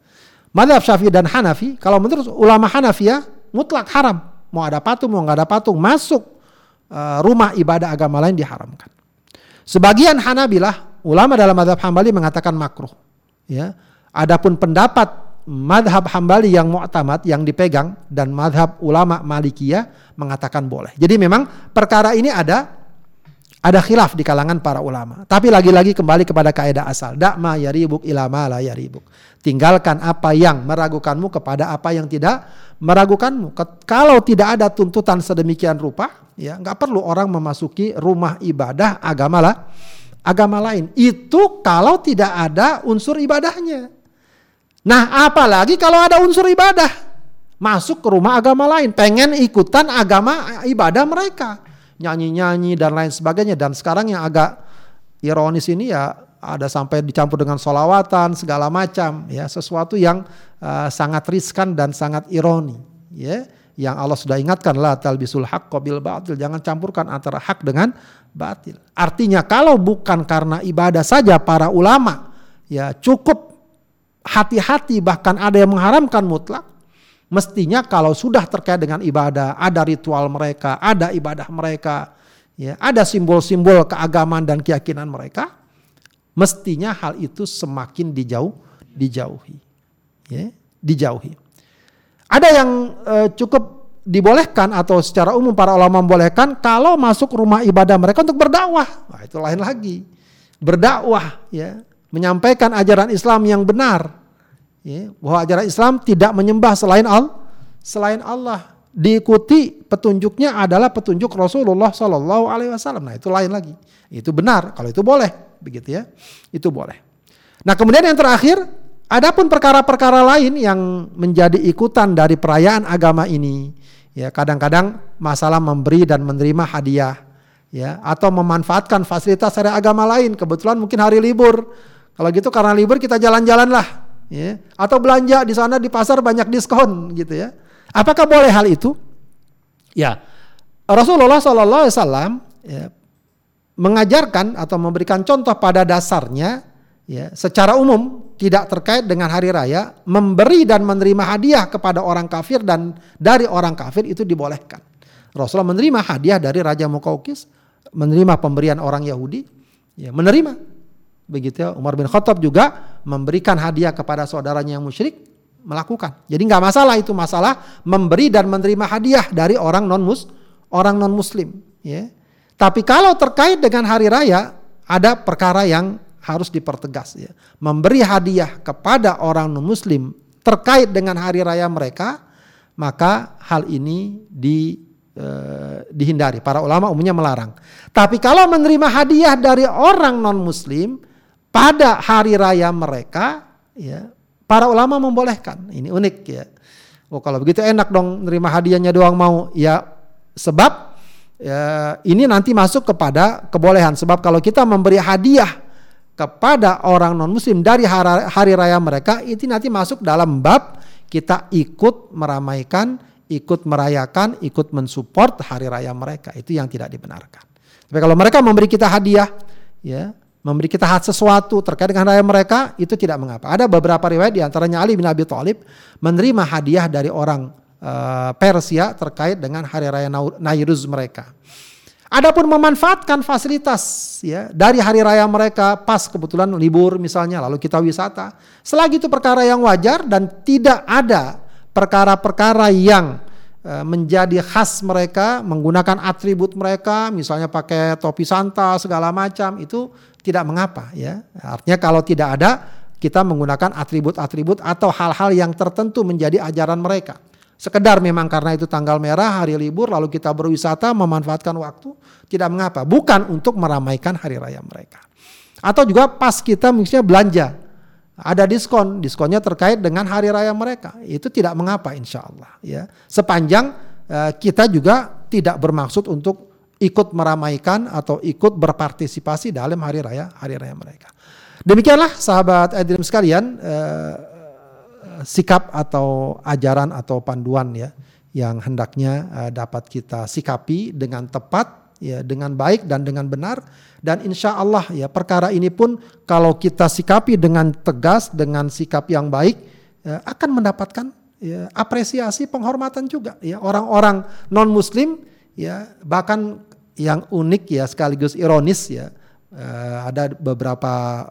Madhab Syafi'i dan Hanafi, kalau menurut ulama Hanafi ya, mutlak haram. Mau ada patung, mau nggak ada patung, masuk uh, rumah ibadah agama lain diharamkan. Sebagian Hanabilah, ulama dalam madhab Hambali mengatakan makruh. Ya. Adapun pendapat madhab hambali yang mu'tamad yang dipegang dan madhab ulama malikiyah mengatakan boleh. Jadi memang perkara ini ada ada khilaf di kalangan para ulama. Tapi lagi-lagi kembali kepada kaidah asal. Da'ma yaribuk ilama la yaribuk. Tinggalkan apa yang meragukanmu kepada apa yang tidak meragukanmu. Kalau tidak ada tuntutan sedemikian rupa, ya nggak perlu orang memasuki rumah ibadah agama lah, agama lain. Itu kalau tidak ada unsur ibadahnya. Nah, apalagi kalau ada unsur ibadah. Masuk ke rumah agama lain, pengen ikutan agama ibadah mereka, nyanyi-nyanyi dan lain sebagainya. Dan sekarang yang agak ironis ini ya ada sampai dicampur dengan solawatan segala macam, ya sesuatu yang uh, sangat riskan dan sangat ironi, ya yang Allah sudah ingatkan la talbisul haqqa bil batil jangan campurkan antara hak dengan batil. Artinya kalau bukan karena ibadah saja para ulama ya cukup hati-hati bahkan ada yang mengharamkan mutlak mestinya kalau sudah terkait dengan ibadah ada ritual mereka ada ibadah mereka ya ada simbol-simbol keagamaan dan keyakinan mereka mestinya hal itu semakin dijauh dijauhi ya dijauhi ada yang uh, cukup dibolehkan atau secara umum para ulama membolehkan kalau masuk rumah ibadah mereka untuk berdakwah. Nah, itu lain lagi. Berdakwah ya, menyampaikan ajaran Islam yang benar. Ya, bahwa ajaran Islam tidak menyembah selain Allah, selain Allah. Diikuti petunjuknya adalah petunjuk Rasulullah Shallallahu alaihi wasallam. Nah, itu lain lagi. Itu benar, kalau itu boleh, begitu ya. Itu boleh. Nah, kemudian yang terakhir Adapun perkara-perkara lain yang menjadi ikutan dari perayaan agama ini, ya kadang-kadang masalah memberi dan menerima hadiah, ya atau memanfaatkan fasilitas dari agama lain. Kebetulan mungkin hari libur, kalau gitu karena libur kita jalan-jalan lah, ya atau belanja di sana di pasar banyak diskon gitu ya. Apakah boleh hal itu? Ya, Rasulullah Shallallahu Alaihi Wasallam ya, mengajarkan atau memberikan contoh pada dasarnya ya secara umum tidak terkait dengan hari raya memberi dan menerima hadiah kepada orang kafir dan dari orang kafir itu dibolehkan. Rasulullah menerima hadiah dari Raja Mukaukis, menerima pemberian orang Yahudi, ya menerima. Begitu ya, Umar bin Khattab juga memberikan hadiah kepada saudaranya yang musyrik, melakukan. Jadi nggak masalah itu masalah memberi dan menerima hadiah dari orang non mus orang non muslim. Ya. Tapi kalau terkait dengan hari raya ada perkara yang harus dipertegas ya. Memberi hadiah kepada orang non muslim terkait dengan hari raya mereka, maka hal ini di eh, dihindari. Para ulama umumnya melarang. Tapi kalau menerima hadiah dari orang non muslim pada hari raya mereka, ya, para ulama membolehkan. Ini unik ya. Oh kalau begitu enak dong nerima hadiahnya doang mau. Ya sebab ya, ini nanti masuk kepada kebolehan. Sebab kalau kita memberi hadiah kepada orang non muslim dari hari, raya mereka itu nanti masuk dalam bab kita ikut meramaikan, ikut merayakan, ikut mensupport hari raya mereka. Itu yang tidak dibenarkan. Tapi kalau mereka memberi kita hadiah, ya, memberi kita hak sesuatu terkait dengan raya mereka, itu tidak mengapa. Ada beberapa riwayat di antaranya Ali bin Abi Thalib menerima hadiah dari orang uh, Persia terkait dengan hari raya Nairuz mereka. Adapun memanfaatkan fasilitas ya dari hari raya mereka pas kebetulan libur misalnya lalu kita wisata. Selagi itu perkara yang wajar dan tidak ada perkara-perkara yang menjadi khas mereka menggunakan atribut mereka misalnya pakai topi santa segala macam itu tidak mengapa ya. Artinya kalau tidak ada kita menggunakan atribut-atribut atau hal-hal yang tertentu menjadi ajaran mereka. Sekedar memang karena itu tanggal merah, hari libur, lalu kita berwisata, memanfaatkan waktu, tidak mengapa. Bukan untuk meramaikan hari raya mereka. Atau juga pas kita misalnya belanja, ada diskon, diskonnya terkait dengan hari raya mereka. Itu tidak mengapa insya Allah. Ya. Sepanjang uh, kita juga tidak bermaksud untuk ikut meramaikan atau ikut berpartisipasi dalam hari raya hari raya mereka. Demikianlah sahabat Adrim sekalian, uh, sikap atau ajaran atau panduan ya yang hendaknya uh, dapat kita sikapi dengan tepat ya dengan baik dan dengan benar. Dan insya Allah ya perkara ini pun kalau kita sikapi dengan tegas dengan sikap yang baik ya, akan mendapatkan ya, apresiasi penghormatan juga. Ya orang-orang non muslim ya bahkan yang unik ya sekaligus ironis ya uh, ada beberapa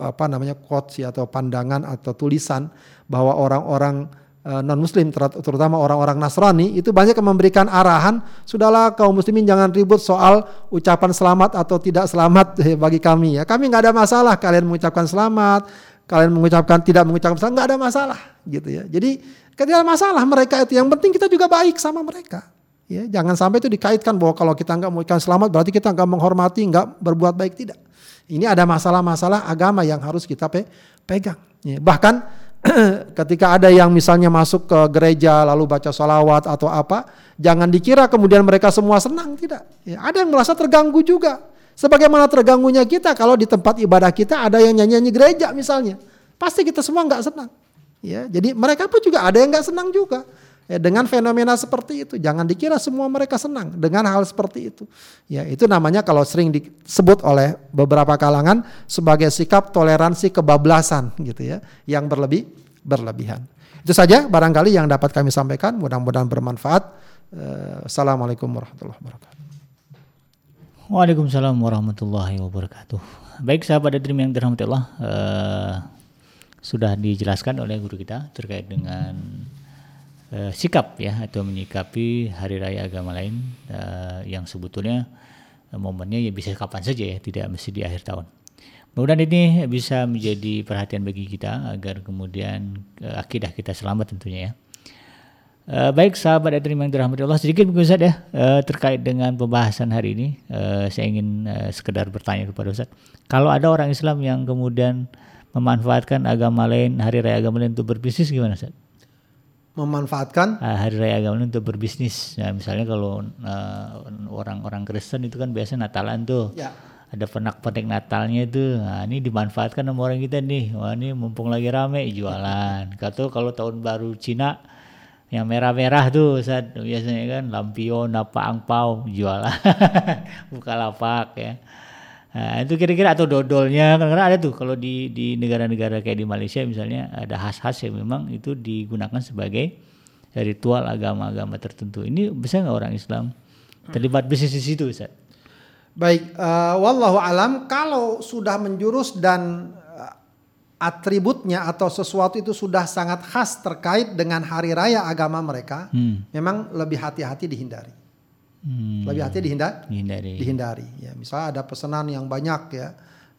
apa namanya quotes ya, atau pandangan atau tulisan bahwa orang-orang non muslim terutama orang-orang Nasrani itu banyak yang memberikan arahan sudahlah kaum muslimin jangan ribut soal ucapan selamat atau tidak selamat bagi kami ya. Kami nggak ada masalah kalian mengucapkan selamat kalian mengucapkan tidak mengucapkan selamat nggak ada masalah gitu ya. Jadi ada masalah mereka itu yang penting kita juga baik sama mereka ya. Jangan sampai itu dikaitkan bahwa kalau kita nggak mengucapkan selamat berarti kita nggak menghormati nggak berbuat baik tidak. Ini ada masalah-masalah agama yang harus kita pe pegang. Ya, bahkan ketika ada yang misalnya masuk ke gereja lalu baca salawat atau apa, jangan dikira kemudian mereka semua senang, tidak. Ya, ada yang merasa terganggu juga. Sebagaimana terganggunya kita kalau di tempat ibadah kita ada yang nyanyi-nyanyi gereja misalnya. Pasti kita semua nggak senang. Ya, jadi mereka pun juga ada yang nggak senang juga. Ya, dengan fenomena seperti itu, jangan dikira semua mereka senang dengan hal seperti itu. Ya, itu namanya kalau sering disebut oleh beberapa kalangan sebagai sikap toleransi kebablasan gitu ya, yang berlebih berlebihan. Itu saja barangkali yang dapat kami sampaikan, mudah-mudahan bermanfaat. Eh, Assalamualaikum warahmatullahi wabarakatuh. Waalaikumsalam warahmatullahi wabarakatuh. Baik sahabat Dream yang dirahmati Allah, uh, sudah dijelaskan oleh guru kita terkait dengan uh, sikap ya atau menyikapi hari raya agama lain uh, yang sebetulnya uh, momennya ya bisa kapan saja ya tidak mesti di akhir tahun. Mudah-mudahan ini bisa menjadi perhatian bagi kita agar kemudian uh, akidah kita selamat tentunya ya. Uh, baik sahabat Adrim yang dirahmati Allah sedikit mungkin Ustaz ya uh, terkait dengan pembahasan hari ini uh, saya ingin uh, sekedar bertanya kepada Ustaz kalau ada orang Islam yang kemudian memanfaatkan agama lain hari raya agama lain untuk berbisnis gimana Ustaz? Memanfaatkan uh, hari raya agama untuk berbisnis. Nah, misalnya kalau orang-orang uh, Kristen itu kan biasa Natalan tuh. Ya. Ada penak-penik Natalnya itu. Nah, ini dimanfaatkan sama orang kita nih. Wah, ini mumpung lagi rame jualan. Kata kalau tahun baru Cina yang merah-merah tuh saat biasanya kan lampion apa angpau jualan buka lapak ya Nah, itu kira-kira atau dodolnya karena ada tuh kalau di di negara-negara kayak di Malaysia misalnya ada khas-khas yang memang itu digunakan sebagai ritual agama-agama tertentu. Ini bisa nggak orang Islam terlibat bisnis di situ, Ustaz? Baik, uh, wallahu alam kalau sudah menjurus dan uh, atributnya atau sesuatu itu sudah sangat khas terkait dengan hari raya agama mereka, hmm. memang lebih hati-hati dihindari. Hmm. Lebih hati dihindari. Dihindari. Dihindari. Ya, misalnya ada pesanan yang banyak ya.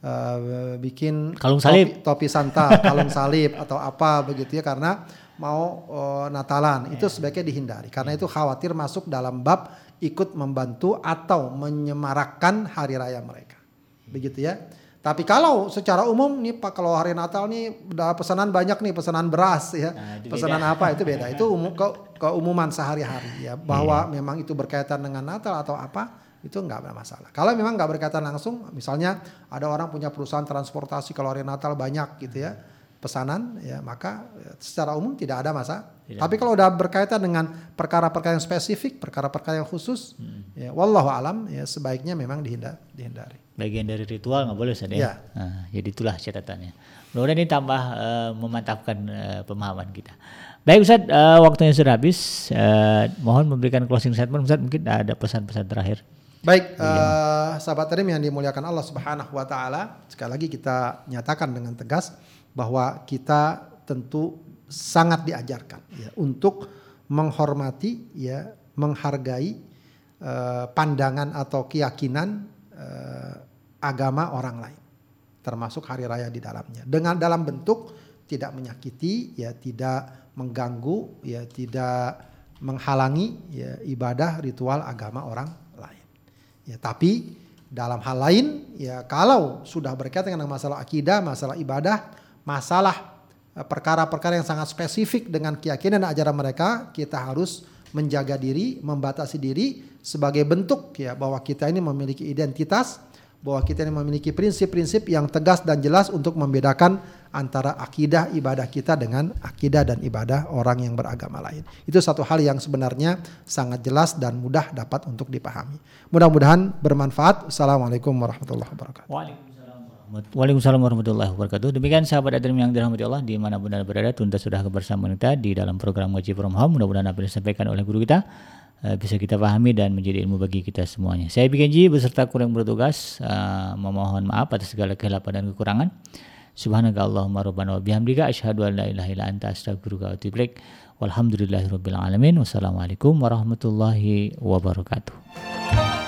Uh, bikin kalung salib, topi, topi santa, kalung salib atau apa begitu ya karena mau uh, Natalan itu ya. sebaiknya dihindari karena itu khawatir masuk dalam bab ikut membantu atau menyemarakkan hari raya mereka. Begitu ya. Tapi kalau secara umum nih Pak kalau hari Natal nih udah pesanan banyak nih pesanan beras ya. Nah, pesanan beda. apa itu beda. Itu umum ke keumuman sehari-hari ya bahwa yeah. memang itu berkaitan dengan Natal atau apa itu nggak ada masalah. Kalau memang nggak berkaitan langsung, misalnya ada orang punya perusahaan transportasi kalau hari Natal banyak gitu ya pesanan ya maka secara umum tidak ada masa. Tidak. Tapi kalau udah berkaitan dengan perkara-perkara yang spesifik, perkara-perkara yang khusus, hmm. ya wallahu alam ya sebaiknya memang dihindar, dihindari bagian dari ritual nggak boleh saja. Ya. Nah, jadi itulah catatannya. Mudah-mudahan ini tambah uh, memantapkan uh, pemahaman kita. Baik Ustaz, uh, waktunya sudah habis. Uh, mohon memberikan closing statement Ustaz, mungkin ada pesan-pesan terakhir. Baik, uh, sahabat terim yang dimuliakan Allah Subhanahu wa taala, sekali lagi kita nyatakan dengan tegas bahwa kita tentu sangat diajarkan ya untuk menghormati ya, menghargai uh, pandangan atau keyakinan uh, agama orang lain, termasuk hari raya di dalamnya. Dengan dalam bentuk tidak menyakiti, ya tidak mengganggu, ya tidak menghalangi ya ibadah ritual agama orang lain. Ya tapi dalam hal lain ya kalau sudah berkaitan dengan masalah akidah, masalah ibadah, masalah eh, perkara-perkara yang sangat spesifik dengan keyakinan dan ajaran mereka, kita harus menjaga diri, membatasi diri sebagai bentuk ya bahwa kita ini memiliki identitas bahwa kita ini memiliki prinsip-prinsip yang tegas dan jelas untuk membedakan antara akidah ibadah kita dengan akidah dan ibadah orang yang beragama lain. Itu satu hal yang sebenarnya sangat jelas dan mudah dapat untuk dipahami. Mudah-mudahan bermanfaat. Assalamualaikum warahmatullahi wabarakatuh. Waalaikumsalam warahmatullahi wabarakatuh. Demikian sahabat Adrim yang dirahmati Allah di mana benar berada tuntas sudah kebersamaan kita di dalam program Ngaji From Home. Mudah-mudahan apa yang disampaikan oleh guru kita uh, bisa kita pahami dan menjadi ilmu bagi kita semuanya. Saya Bikenji beserta kurang bertugas uh, memohon maaf atas segala kehilafan dan kekurangan. Subhanaka Allahumma rabbana wa bihamdika asyhadu an la ilaha illa anta astaghfiruka wa atubu ilaik. Walhamdulillahirabbil alamin. Wassalamualaikum warahmatullahi wabarakatuh.